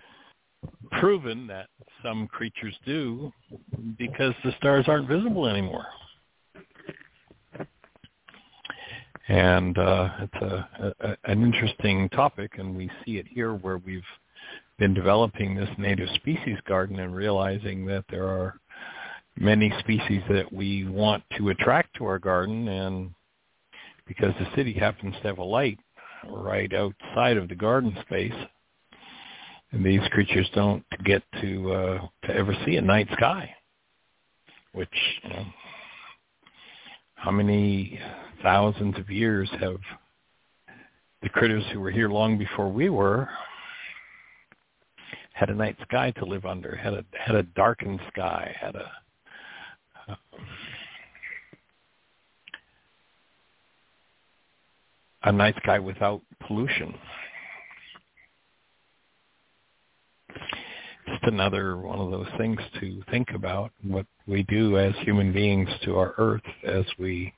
proven that some creatures do because the stars aren't visible anymore. And uh, it's a, a, an interesting topic, and we see it here where we've been developing this native species garden and realizing that there are many species that we want to attract to our garden, and because the city happens to have a light right outside of the garden space, and these creatures don't get to uh, to ever see a night sky. Which you know, how many thousands of years have the critters who were here long before we were had a night sky to live under, had a had a darkened sky, had a uh, a night sky without pollution. Just another one of those things to think about what we do as human beings to our earth as we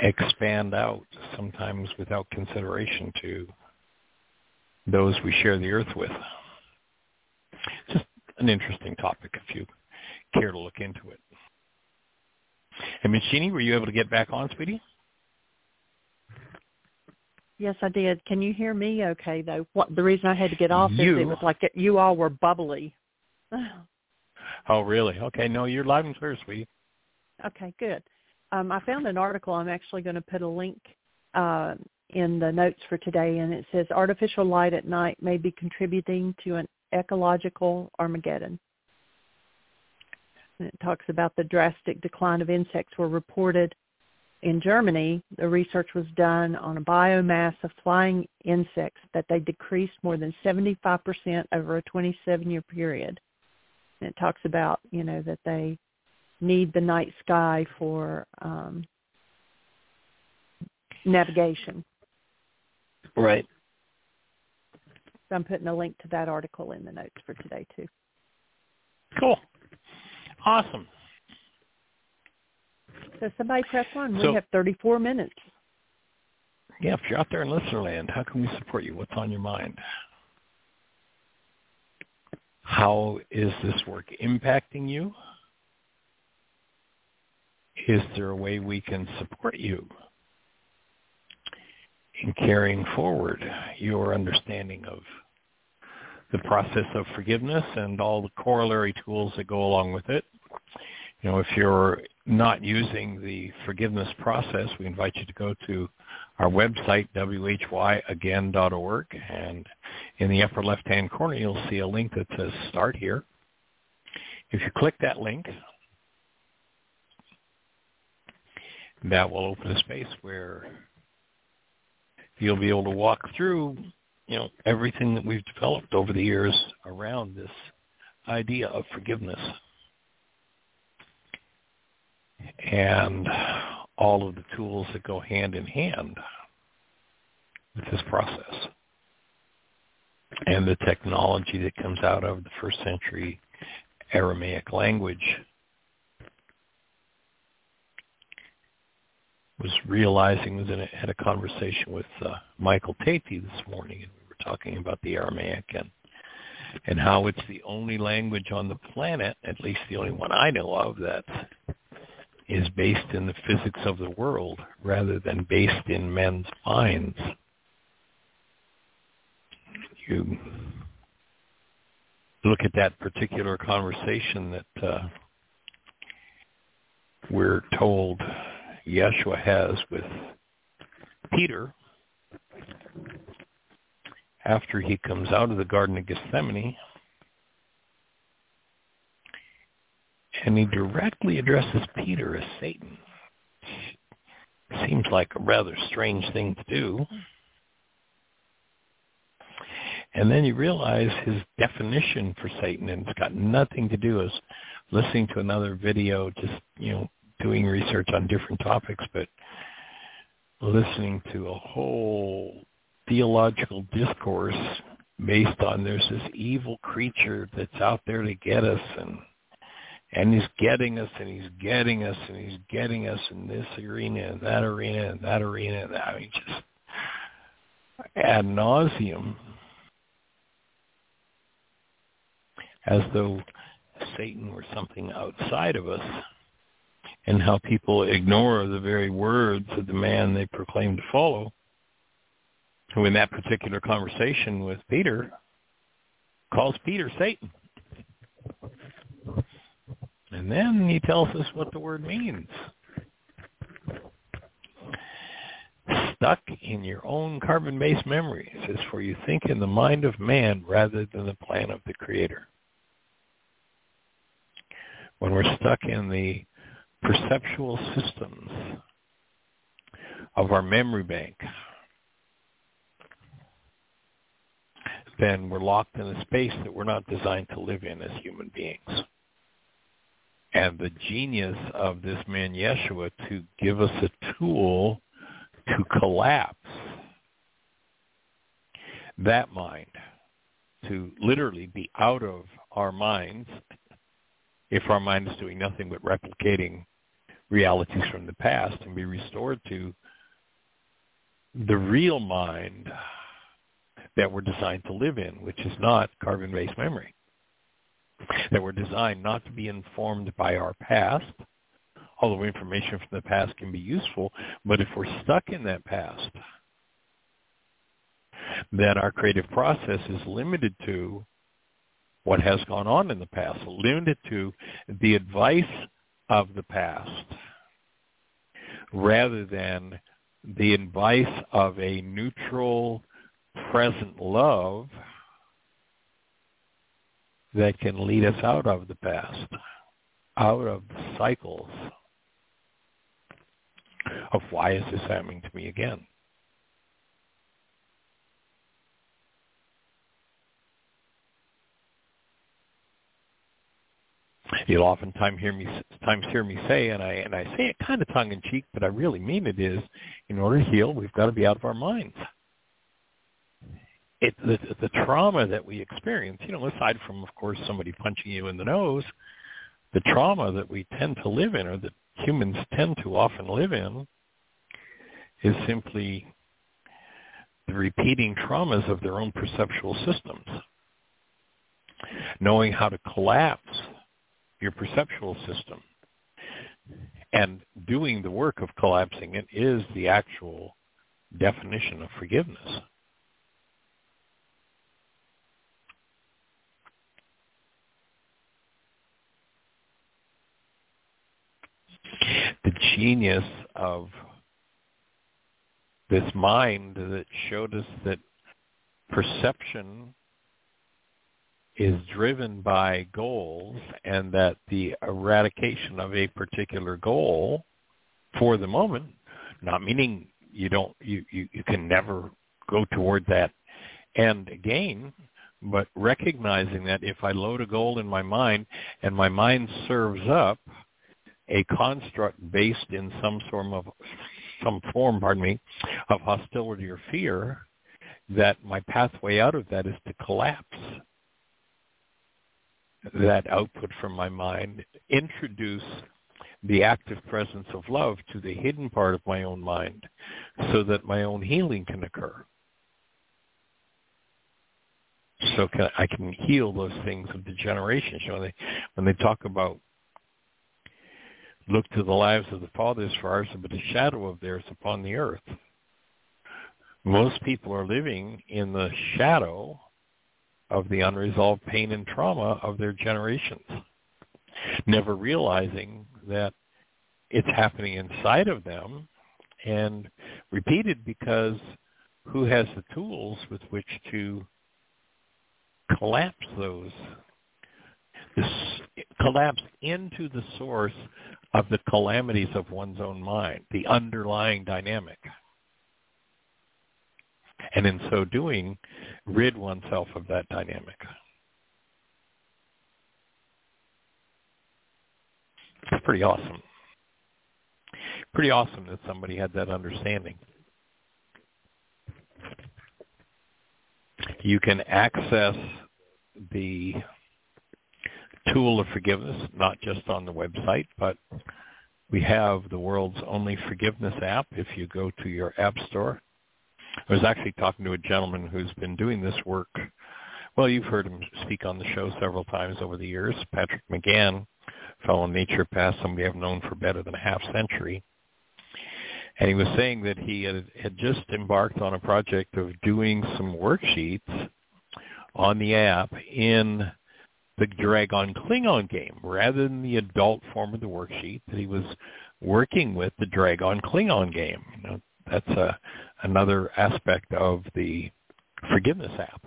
expand out sometimes without consideration to those we share the earth with. It's just an interesting topic if you care to look into it. And Jeanie, were you able to get back on, sweetie? Yes, I did. Can you hear me okay though? What the reason I had to get off you, is it was like you all were bubbly. oh, really? Okay, no, you're loud and clear, sweetie. Okay, good. Um, I found an article. I'm actually going to put a link uh, in the notes for today, and it says artificial light at night may be contributing to an ecological Armageddon. And it talks about the drastic decline of insects were reported in Germany. The research was done on a biomass of flying insects that they decreased more than 75% over a 27-year period. And it talks about, you know, that they need the night sky for um, navigation. Right. So I'm putting a link to that article in the notes for today too. Cool. Awesome. So somebody press one. So, we have 34 minutes. Yeah, if you're out there in listener land, how can we support you? What's on your mind? How is this work impacting you? Is there a way we can support you in carrying forward your understanding of the process of forgiveness and all the corollary tools that go along with it? You know, if you're not using the forgiveness process, we invite you to go to our website, whyagain.org, and in the upper left-hand corner, you'll see a link that says Start Here. If you click that link, that will open a space where you'll be able to walk through, you know, everything that we've developed over the years around this idea of forgiveness. And all of the tools that go hand in hand with this process. And the technology that comes out of the first century Aramaic language was realizing was in a, had a conversation with uh, Michael Tate this morning, and we were talking about the Aramaic and and how it's the only language on the planet, at least the only one I know of, that is based in the physics of the world rather than based in men's minds. You look at that particular conversation that uh, we're told Yeshua has with Peter after he comes out of the Garden of Gethsemane and he directly addresses Peter as Satan. Seems like a rather strange thing to do. And then you realize his definition for Satan, and it's got nothing to do with listening to another video, just, you know, doing research on different topics, but listening to a whole theological discourse based on there's this evil creature that's out there to get us and and he's getting us and he's getting us and he's getting us in this arena and that arena and that arena and. I mean just ad nauseum as though Satan were something outside of us and how people ignore the very words of the man they proclaim to follow, who in that particular conversation with Peter calls Peter Satan. And then he tells us what the word means. Stuck in your own carbon-based memories is for you think in the mind of man rather than the plan of the Creator. When we're stuck in the perceptual systems of our memory bank, then we're locked in a space that we're not designed to live in as human beings. And the genius of this man Yeshua to give us a tool to collapse that mind, to literally be out of our minds if our mind is doing nothing but replicating realities from the past and be restored to the real mind that we're designed to live in, which is not carbon-based memory. that we're designed not to be informed by our past, although information from the past can be useful, but if we're stuck in that past, then our creative process is limited to what has gone on in the past, limited to the advice of the past rather than the advice of a neutral present love that can lead us out of the past, out of the cycles of why is this happening to me again? You'll oftentimes hear me times hear me say, and I and I say it kind of tongue in cheek, but I really mean it is, in order to heal, we've got to be out of our minds. It the, the trauma that we experience, you know, aside from of course somebody punching you in the nose, the trauma that we tend to live in, or that humans tend to often live in, is simply the repeating traumas of their own perceptual systems. Knowing how to collapse your perceptual system. And doing the work of collapsing it is the actual definition of forgiveness. The genius of this mind that showed us that perception is driven by goals and that the eradication of a particular goal for the moment, not meaning you don't you, you, you can never go toward that end again, but recognizing that if I load a goal in my mind and my mind serves up a construct based in some form of some form, pardon me, of hostility or fear, that my pathway out of that is to collapse that output from my mind, introduce the active presence of love to the hidden part of my own mind so that my own healing can occur. So can, I can heal those things of degeneration. So when they, when they talk about look to the lives of the fathers for ours but a shadow of theirs upon the earth. Most people are living in the shadow of the unresolved pain and trauma of their generations, never realizing that it's happening inside of them and repeated because who has the tools with which to collapse those this collapse into the source of the calamities of one's own mind, the underlying dynamic and in so doing, rid oneself of that dynamic. It's pretty awesome. Pretty awesome that somebody had that understanding. You can access the tool of forgiveness, not just on the website, but we have the world's only forgiveness app. If you go to your app store I was actually talking to a gentleman who's been doing this work. Well, you've heard him speak on the show several times over the years. Patrick McGann, fellow nature naturopath, somebody I've known for better than a half century. And he was saying that he had, had just embarked on a project of doing some worksheets on the app in the Dragon Klingon game rather than the adult form of the worksheet that he was working with the Dragon Klingon game. That's a another aspect of the forgiveness app,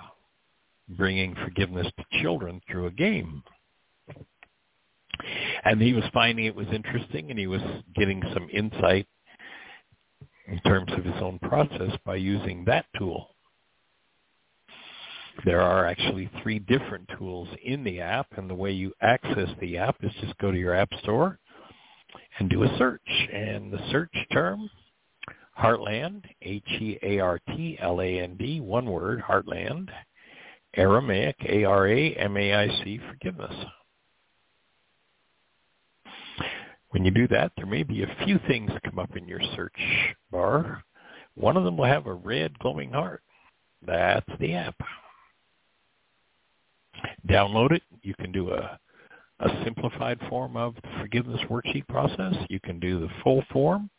bringing forgiveness to children through a game. And he was finding it was interesting and he was getting some insight in terms of his own process by using that tool. There are actually three different tools in the app, and the way you access the app is just go to your app store and do a search. And the search term Heartland, H-E-A-R-T-L-A-N-D, one word, Heartland, Aramaic, A-R-A-M-A-I-C, forgiveness. When you do that, there may be a few things come up in your search bar. One of them will have a red glowing heart. That's the app. Download it, you can do a a simplified form of the forgiveness worksheet process. You can do the full form,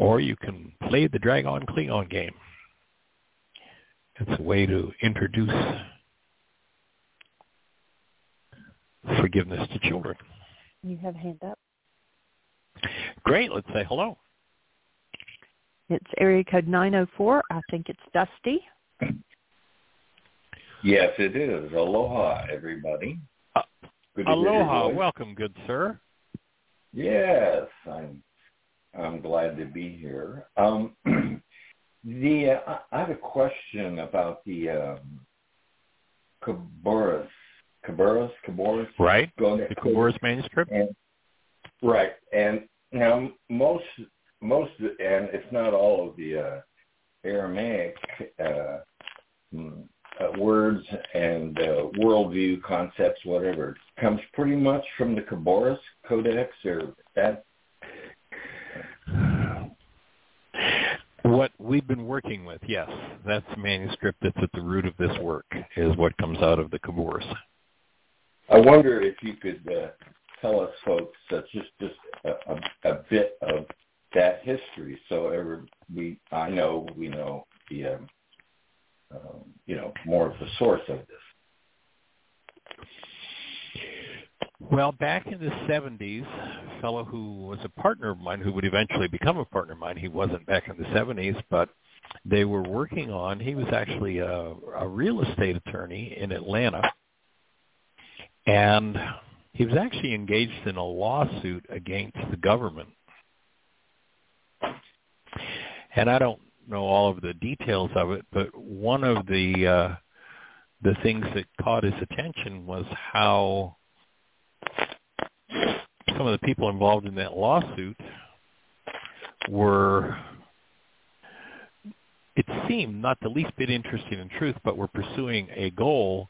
or you can play the Dragon Klingon game. It's a way to introduce forgiveness to children. You have a hand up. Great. Let's say hello. It's area code 904. I think it's Dusty. Yes, it is. Aloha, everybody. Uh, aloha. Welcome, good sir. Yes, I'm. I'm glad to be here. Um, the uh, I have a question about the um, Khabouris. Khabouris, Khabouris. Right. the Khabouris manuscript. And, right, and now most most and it's not all of the uh, Aramaic uh, mm, uh, words and uh, worldview concepts, whatever, comes pretty much from the Khabouris Codex or that. What we've been working with, yes, that's the manuscript that's at the root of this work, is what comes out of the Khabouris. I wonder if you could uh, tell us, folks, uh, just just a, a, a bit of that history, so ever we I know we know the um, um, you know, more of the source of this? Well, back in the 70s, a fellow who was a partner of mine, who would eventually become a partner of mine, he wasn't back in the 70s, but they were working on, he was actually a, a real estate attorney in Atlanta, and he was actually engaged in a lawsuit against the government. And I don't know all of the details of it, but one of the uh, the things that caught his attention was how some of the people involved in that lawsuit were it seemed not the least bit interested in truth, but were pursuing a goal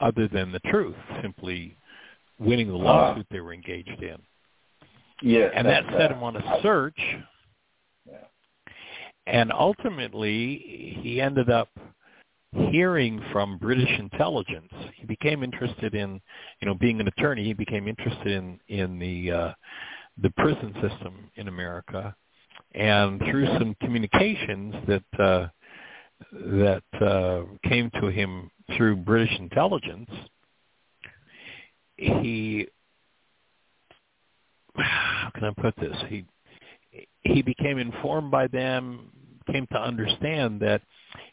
other than the truth, simply winning the ah. lawsuit they were engaged in. Yes, and that set him on a search. And ultimately, he ended up hearing from British intelligence. He became interested in, you know, being an attorney. He became interested in in the uh, the prison system in America, and through some communications that uh, that uh, came to him through British intelligence, he how can I put this? He he became informed by them, came to understand that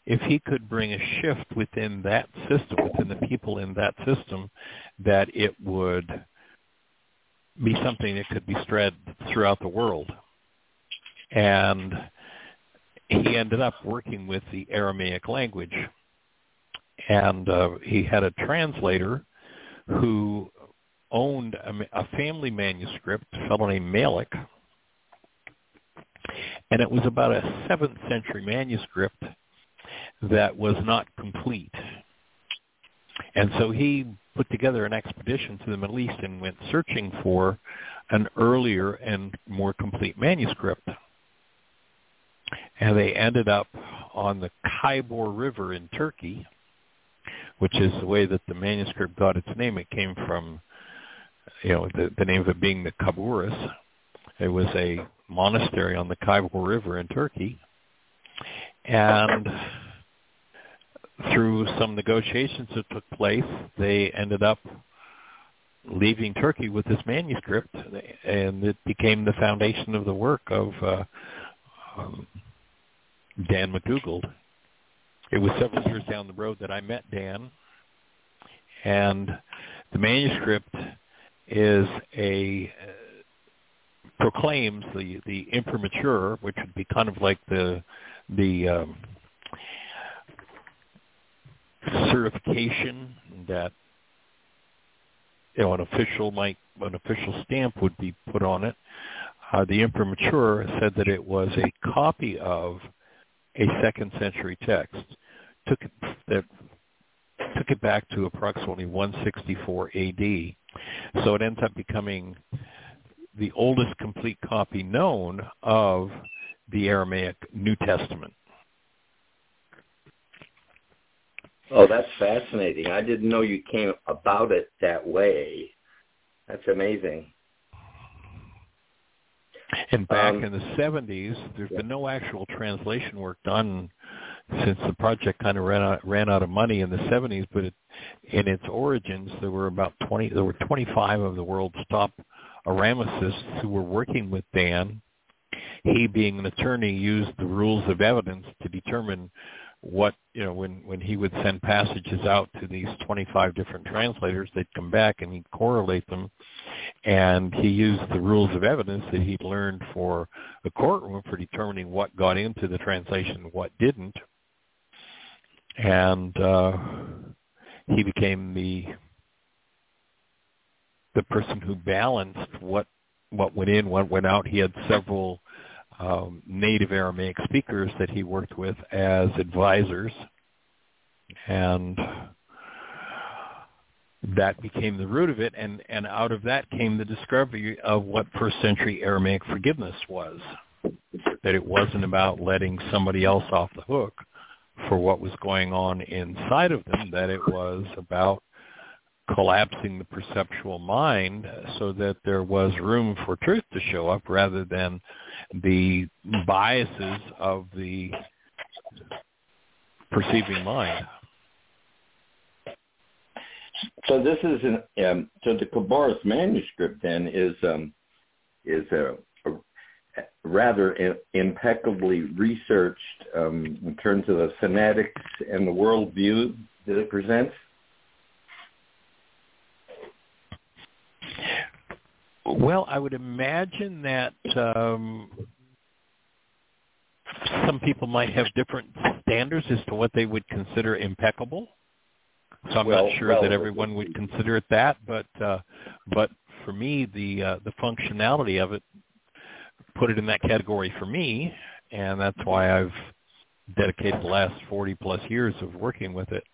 if he could bring a shift within that system, within the people in that system, that it would be something that could be spread throughout the world. And he ended up working with the Aramaic language. And uh, he had a translator who owned a, a family manuscript, a fellow named Malik, and it was about a 7th century manuscript that was not complete. And so he put together an expedition to the Middle East and went searching for an earlier and more complete manuscript. And they ended up on the Khabur River in Turkey, which is the way that the manuscript got its name. It came from, you know, the, the name of it being the Khabouris. It was a monastery on the Khabur River in Turkey. And through some negotiations that took place, they ended up leaving Turkey with this manuscript, and it became the foundation of the work of uh, um, Dan McDougald. It was several years down the road that I met Dan, and the manuscript is a proclaims the the imprimatur, which would be kind of like the the um, certification that you know an official might an official stamp would be put on it. Uh, the imprimatur said that it was a copy of a second century text. Took it, that took it back to approximately 164 AD. So it ends up becoming the oldest complete copy known of the Aramaic New Testament. Oh, that's fascinating. I didn't know you came about it that way. That's amazing. And back Um, in the 70s, there's been no actual translation work done since the project kind of ran out ran out of money in the 70s. But it, in its origins, there were about 20. There were 25 of the world's top Aramicists who were working with Dan. He, being an attorney, used the rules of evidence to determine what you know when when he would send passages out to these 25 different translators they'd come back and he'd correlate them. And he used the rules of evidence that he'd learned for the courtroom for determining what got into the translation and what didn't. And uh he became the the person who balanced what what went in what went out. He had several um, native Aramaic speakers that he worked with as advisors, and that became the root of it. And, and out of that came the discovery of what first century Aramaic forgiveness was. That it wasn't about letting somebody else off the hook for what was going on inside of them, that it was about collapsing the perceptual mind so that there was room for truth to show up rather than the biases of the perceiving mind. So this is an um, so the Khabouris manuscript then is um, is a, a rather impeccably researched um, in terms of the fanatics and the worldview that it presents. Well, I would imagine that um, some people might have different standards as to what they would consider impeccable. So I'm Well, not sure well, that everyone would consider it that, but uh, but for me, the uh, the functionality of it put it in that category for me, and that's why I've dedicated the last 40 plus years of working with it,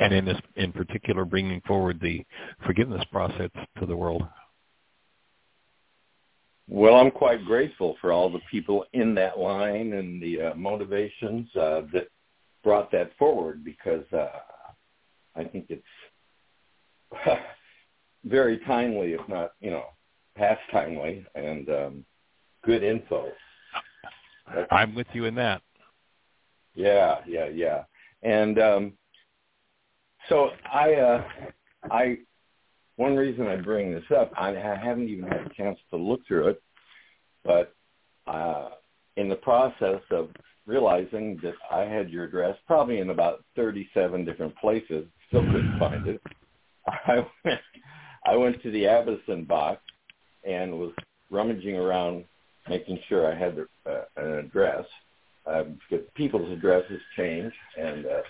and in this in particular, bringing forward the forgiveness process to the world. Well, I'm quite grateful for all the people in that line and the uh, motivations uh, that brought that forward because uh, I think it's very timely, if not, you know, past timely and um, good info. That's- I'm with you in that. yeah, yeah, yeah. And um, so I, uh, I, one reason I bring this up, I, haven't even had a chance to look through it, but uh, in the process of realizing that I had your address probably in about 37 different places, still couldn't find it. I went, I went to the Abison box and was rummaging around, making sure I had the, uh, an address. Uh, because people's addresses change, and uh,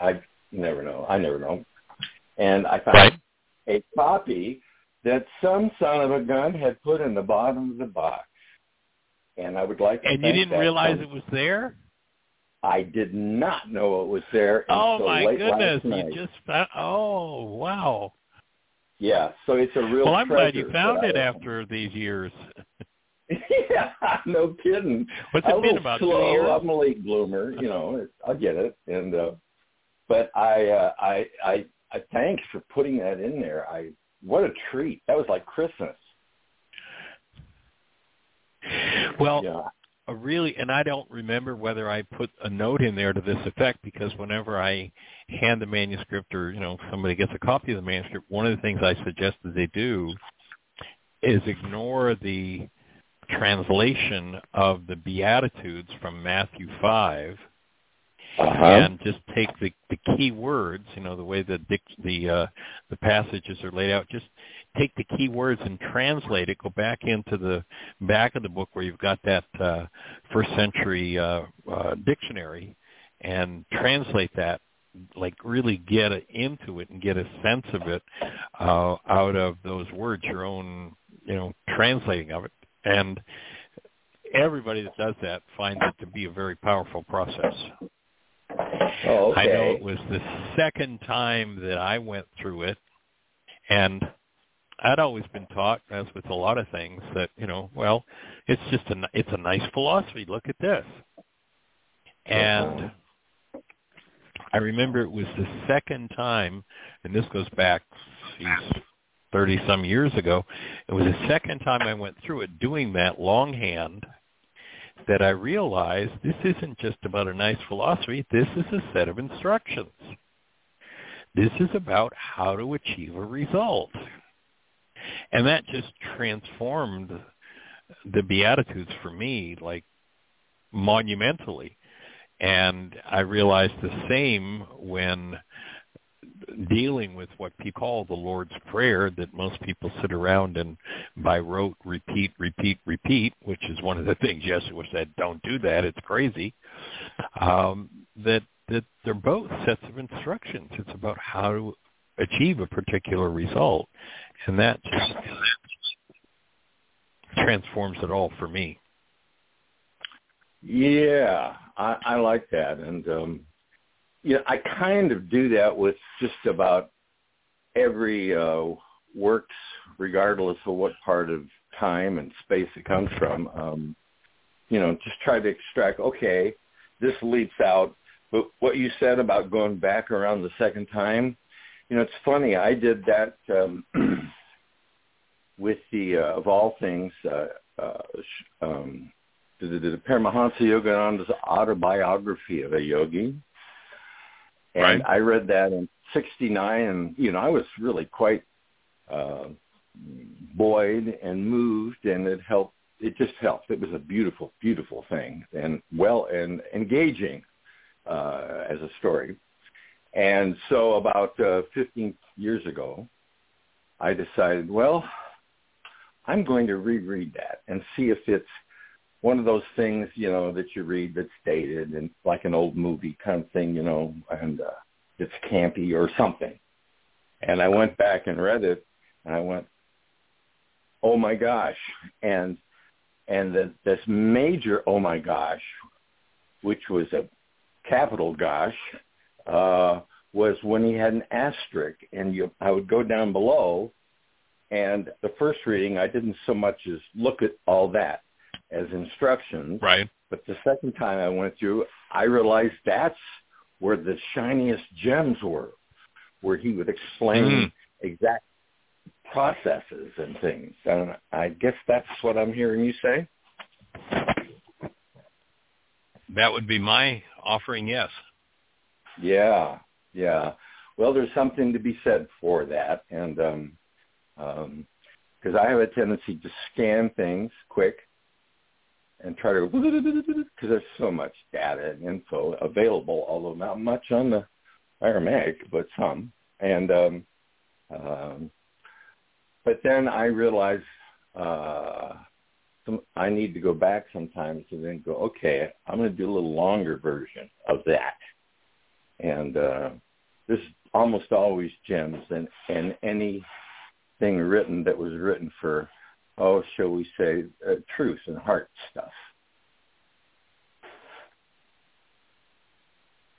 I never know. I never know. And I found. A copy that some son of a gun had put in the bottom of the box. And I would like to And you didn't realize son- it was there? I did not know it was there Oh my goodness! You just found, oh wow. Yeah, so it's a real Well, I'm glad you found it after these years. yeah, no kidding. What's it been about slow. two years? I'm a late bloomer, you know. I get it, and uh, but I, uh, I, I, I thanks for putting that in there. I what a treat. That was like Christmas. Well, yeah. a really, and I don't remember whether I put a note in there to this effect because whenever I hand the manuscript or you know somebody gets a copy of the manuscript, one of the things I suggest that they do is ignore the translation of the Beatitudes from Matthew five Uh-huh. and just take the the key words, you know, the way the the uh, the passages are laid out. Just take the key words and translate it. Go back into the back of the book where you've got that uh, first century uh, uh, dictionary, and translate that. Like really get into it and get a sense of it uh, out of those words, your own, you know, translating of it. And everybody that does that finds it to be a very powerful process. Oh, okay. I know it was the second time that I went through it, and I'd always been taught, as with a lot of things, that you know, well, it's just a it's a nice philosophy. Look at this, and uh-huh. I remember it was the second time, and this goes back, geez, 30 some years ago. It was the second time I went through it doing that longhand that I realized this isn't just about a nice philosophy. This is a set of instructions. This is about how to achieve a result. And that just transformed the Beatitudes for me like monumentally. And I realized the same when dealing with what people call the Lord's Prayer that most people sit around and by rote repeat, repeat, repeat, which is one of the things Yeshua said, don't do that, it's crazy, um, that, that they're both sets of instructions. It's about how to achieve a particular result. And that just transforms it all for me. Yeah, I, I like that, and um, yeah, I kind of do that with just about every uh, works, regardless of what part of time and space it comes from. Um, you know, just try to extract. Okay, this leaps out, but what you said about going back around the second time, you know, it's funny. I did that um, with the uh, of all things. Uh, uh, um, the, the, the Paramahansa Yogananda's autobiography of a yogi. And right. I read that in 69 and, you know, I was really quite uh, buoyed and moved and it helped. It just helped. It was a beautiful, beautiful thing and well and engaging uh, as a story. And so about uh, 15 years ago, I decided, well, I'm going to reread that and see if it's one of those things, you know, that you read that's dated and like an old movie kind of thing, you know, and uh, it's campy or something. And I went back and read it, and I went, "Oh my gosh!" And and the, this major "Oh my gosh," which was a capital "gosh," uh, was when he had an asterisk, and you, I would go down below, and the first reading, I didn't so much as look at all that as instructions. Right. But the second time I went through, I realized that's where the shiniest gems were, where he would explain Mm. exact processes and things. And I guess that's what I'm hearing you say. That would be my offering, yes. Yeah, yeah. Well, there's something to be said for that, and um, um 'cause I have a tendency to scan things quick and try to because there's so much data and info available, although not much on the Aramaic, but some. And um, um, but then I realized uh, some, I need to go back sometimes and then go, okay, I'm going to do a little longer version of that. And uh, there's almost always gems and and anything written that was written for oh, shall we say, uh, truth and heart stuff.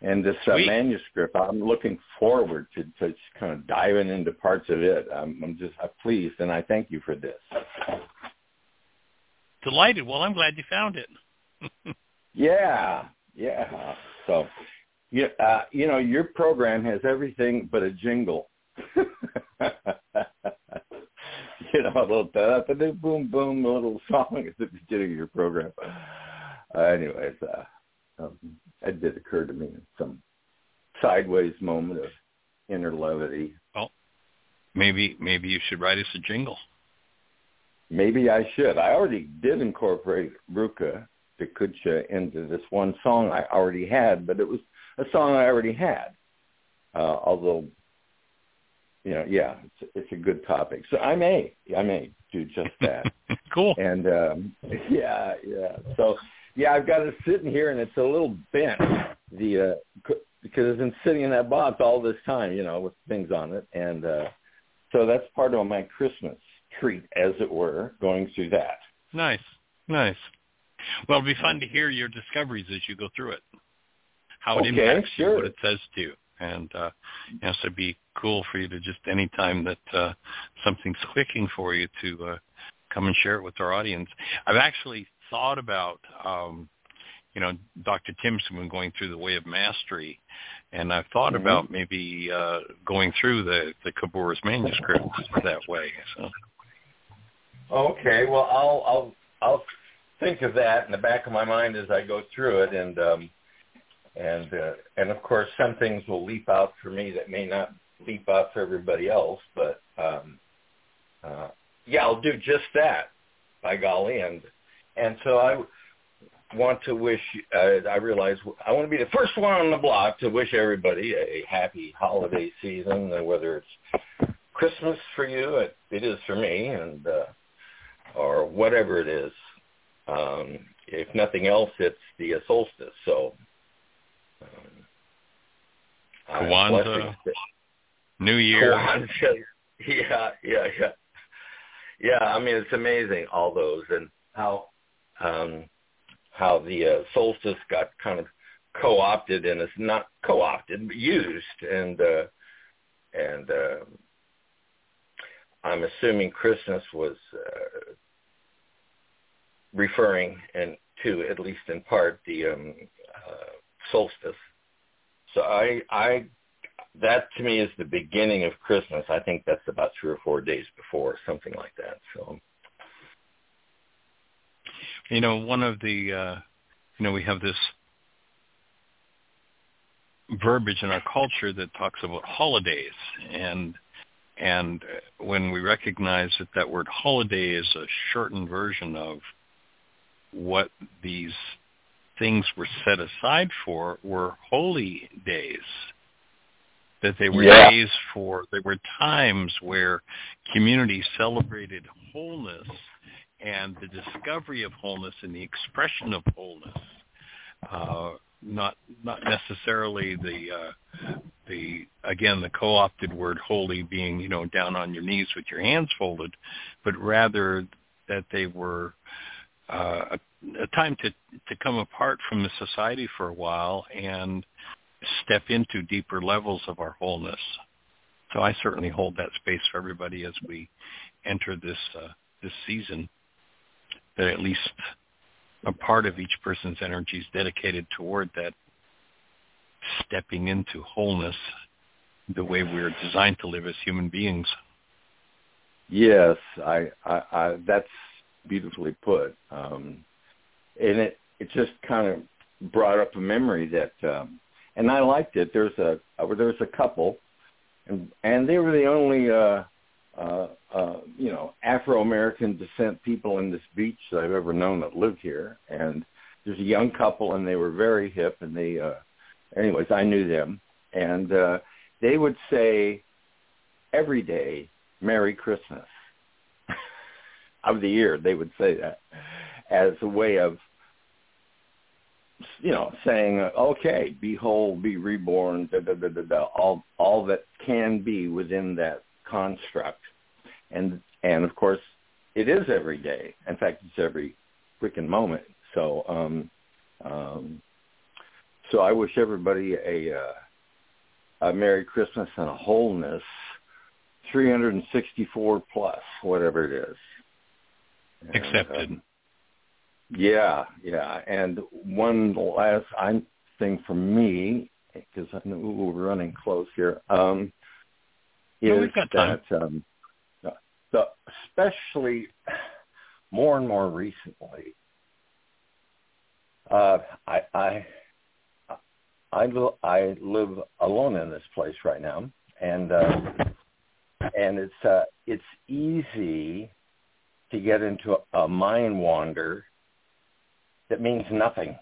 And this uh, manuscript, I'm looking forward to, to just kind of diving into parts of it. I'm, I'm just I'm pleased, and I thank you for this. Delighted. Well, I'm glad you found it. Yeah, yeah. So, yeah, uh, you know, your program has everything but a jingle. you know, a little da da da boom boom, a little song at the beginning of your program. Uh, anyways, uh, um, it did occur to me in some sideways moment of inner levity. maybe maybe you should write us a jingle. Maybe I should. I already did incorporate Ruka the Kucha into this one song I already had, but it was a song I already had. Uh, although, you know, yeah, it's, it's a good topic. So I may, I may do just that. cool. and um, yeah, yeah. So yeah, I've got it sitting here, and it's a little bent. The uh, c- because it's been sitting in that box all this time, you know, with things on it, and uh, so that's part of my Christmas treat, as it were, going through that. Nice. Nice. Well, it'll be fun to hear your discoveries as you go through it. How it Okay, impacts you, what it says to you. And uh you know, so it'd be cool for you to just any time that uh something's clicking for you to uh come and share it with our audience. I've actually thought about um you know, Dr. Timson when going through the way of mastery And I've thought Mhm. about maybe uh, going through the the Khabouris manuscripts that way. So Okay, well, I'll I'll I'll think of that in the back of my mind as I go through it, and um, and uh, and of course, some things will leap out for me that may not leap out for everybody else, but um, uh, yeah, I'll do just that. By golly, and and so I want to wish. Uh, I realize I want to be the first one on the block to wish everybody a happy holiday season, uh, whether it's Christmas for you, it, it is for me, and uh, or whatever it is. Um, if nothing else, it's the solstice. So, Kwanzaa, New Year. Kwanzaa. Yeah, yeah, yeah. Yeah, I mean it's amazing all those and how um how the uh, solstice got kind of co-opted and it's not co-opted but used and uh and uh I'm assuming Christmas was uh, referring and to at least in part the um uh, solstice. So I I that to me is the beginning of Christmas. I think that's about three or four days before, something like that. So You know, one of the, uh, you know, we have this verbiage in our culture that talks about holidays, and and when we recognize that that word holiday is a shortened version of what these things were set aside for were holy days that they were Yeah. days for they were times where community celebrated wholeness and the discovery of wholeness and the expression of wholeness uh, not not necessarily the uh, the again the co-opted word holy being you know down on your knees with your hands folded but rather that they were uh, a, time to to come apart from the society for a while and step into deeper levels of our wholeness. So I certainly hold that space for everybody as we enter this uh, this season. That at least a part of each person's energy is dedicated toward that stepping into wholeness, the way we're designed to live as human beings. Yes, I, I, I that's beautifully put. Um, and it it just kind of brought up a memory that, um, and I liked it. There's a uh, there was a couple, and and they were the only uh, uh, uh, you know Afro American descent people in this beach that I've ever known that live here. And there's a young couple, and they were very hip, and they, uh, anyways, I knew them, and uh, they would say every day Merry Christmas of the year. They would say that as a way of, you know, saying, okay, be whole, be reborn, da, da, da, da, da, all all that can be within that construct, and and of course, it is every day. In fact, it's every freaking moment. So, um, um, so I wish everybody a, uh, a Merry Christmas and a wholeness 364 plus, whatever it is. And, Accepted. um, yeah, yeah. And one last I'm, thing for me, because I know we're running close here, um, No, is we've got time. that um, the, especially more and more recently, uh, I, I I I live alone in this place right now, and uh, and it's uh, it's easy to get into a, a mind wander that means nothing.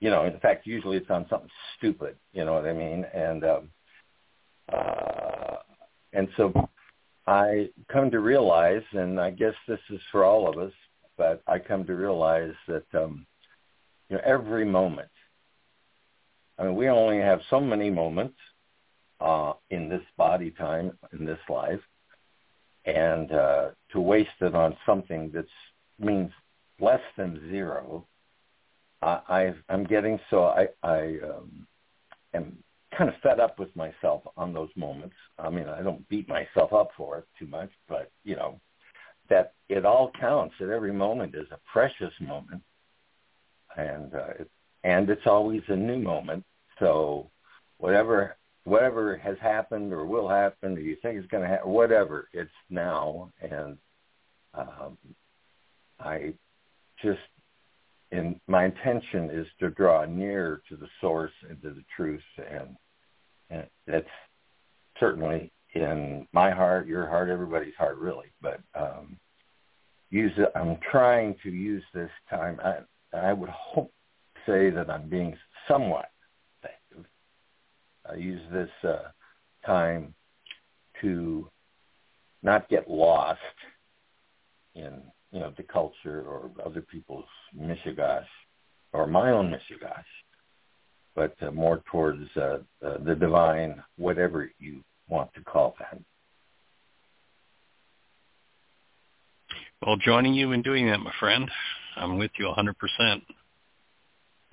You know, in fact, usually it's on something stupid. You know what I mean? And um, uh, and so I come to realize, and I guess this is for all of us, but I come to realize that um, you know every moment. I mean, we only have so many moments uh, in this body time in this life, and uh, to waste it on something that means less than zero, I, I've, I'm getting so I, I um, am kind of fed up with myself on those moments. I mean, I don't beat myself up for it too much, but you know, that it all counts. That every moment is a precious moment, and uh, it, and it's always a new moment. So whatever whatever has happened or will happen or you think is going to happen, whatever, it's now. And um, I just, in my intention is to draw near to the source and to the truth, and, and that's certainly in my heart, your heart, everybody's heart, really. But um, use it. I'm trying to use this time. I I would hope say that I'm being somewhat effective. I use this uh, time to not get lost in you know the culture or other people's mishigash or my own mishigash, but uh, more towards uh, uh, the divine, whatever you want to call that. Well, joining you in doing that, my friend, I'm with you 100%.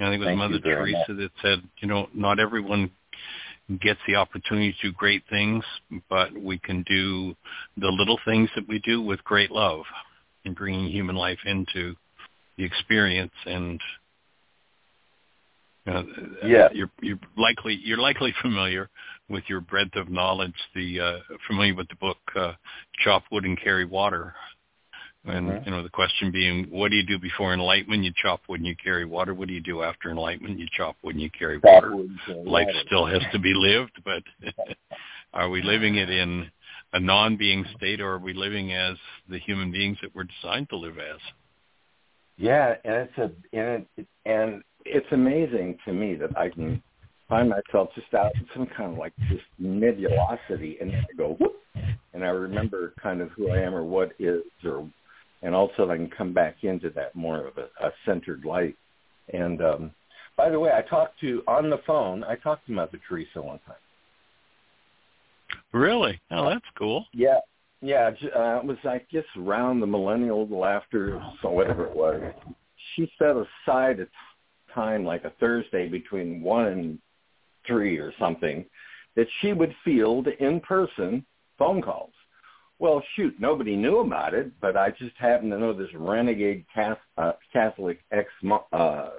I think it was Thank Mother Teresa that said, you know, not everyone gets the opportunity to do great things, but we can do the little things that we do with great love and bringing human life into the experience and uh, yeah. you're you're likely you're likely familiar with your breadth of knowledge the uh, familiar with the book uh, chop wood and carry water. And Mhm. you know the question being what do you do before enlightenment? You chop wood and you carry water. What do you do after enlightenment? You chop wood and you carry water. life still has to be lived, but are we living it in a non-being state or are we living as the human beings that we're designed to live as? Yeah, and it's a and it, and it's amazing to me that I can find myself just out in some kind of like this nebulosity, and I go whoop, and I remember kind of who I am or what is, or and also I can come back into that more of a, a centered light. And um, by the way, I talked to on the phone. I talked to Mother Teresa one time. Really? Oh, that's cool. Yeah, yeah. Uh, it was I guess around the millennial laughter, so whatever it was. She set aside a time like a Thursday between one and three or something that she would field in person phone calls. Well, shoot, nobody knew about it, but I just happened to know this renegade uh, Catholic ex uh,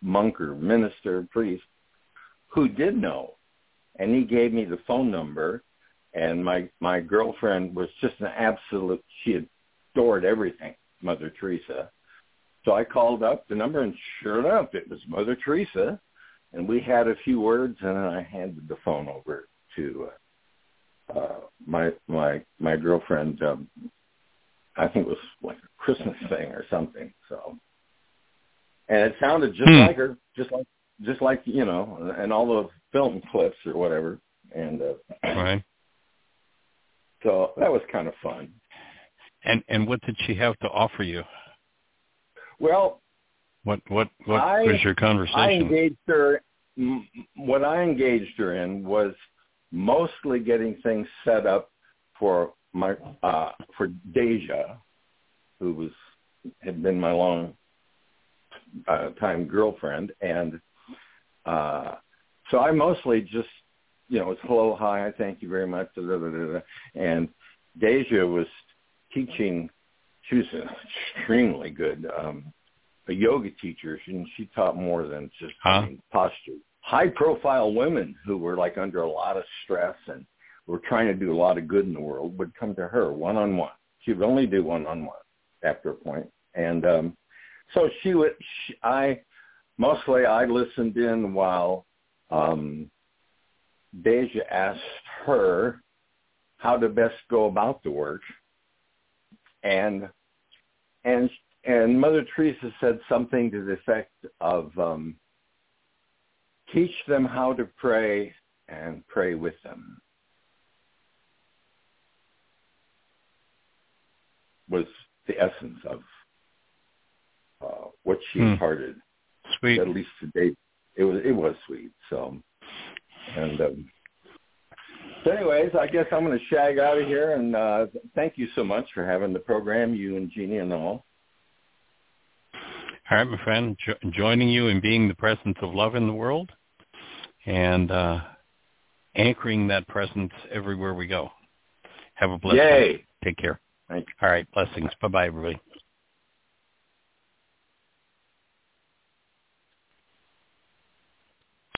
monk or minister priest who did know, and he gave me the phone number. And my my girlfriend was just an absolute. She adored everything, Mother Teresa. So I called up the number, and sure enough, it was Mother Teresa. And we had a few words, and then I handed the phone over to uh, uh, my my my girlfriend. Um, I think it was like a Christmas thing or something. So, and it sounded just Hmm. like her, just like just like you know, and all the film clips or whatever. And uh, Right. so that was kind of fun. And and what did she have to offer you? Well, What what what I- was your conversation? I engaged her. What I engaged her in was mostly getting things set up for my uh, for Deja, who was had been my long uh, time girlfriend, and uh, so I mostly just you know it's hello, hi, I thank you very much, da, da, da, da, da. and Deja was teaching. She was extremely good. Um, a yoga teacher, and she taught more than just Huh? Posture. High profile women who were like under a lot of stress and were trying to do a lot of good in the world would come to her one on one. She would only do one on one after a point, and um, so she would. She, I mostly I listened in while um, Deja asked her how to best go about the work, and and and Mother Teresa said something to the effect of um, teach them how to pray and pray with them was the essence of uh, what she Hmm. imparted Sweet. at least to date. It was it was sweet. So and um, so anyways, I guess I'm going to shag out of here and uh, thank you so much for having the program, you and Jeanie and all. All right, my friend, jo- joining you in being the presence of love in the world and uh, anchoring that presence everywhere we go. Have a blessed day. Take care. All right, blessings. Bye-bye, everybody.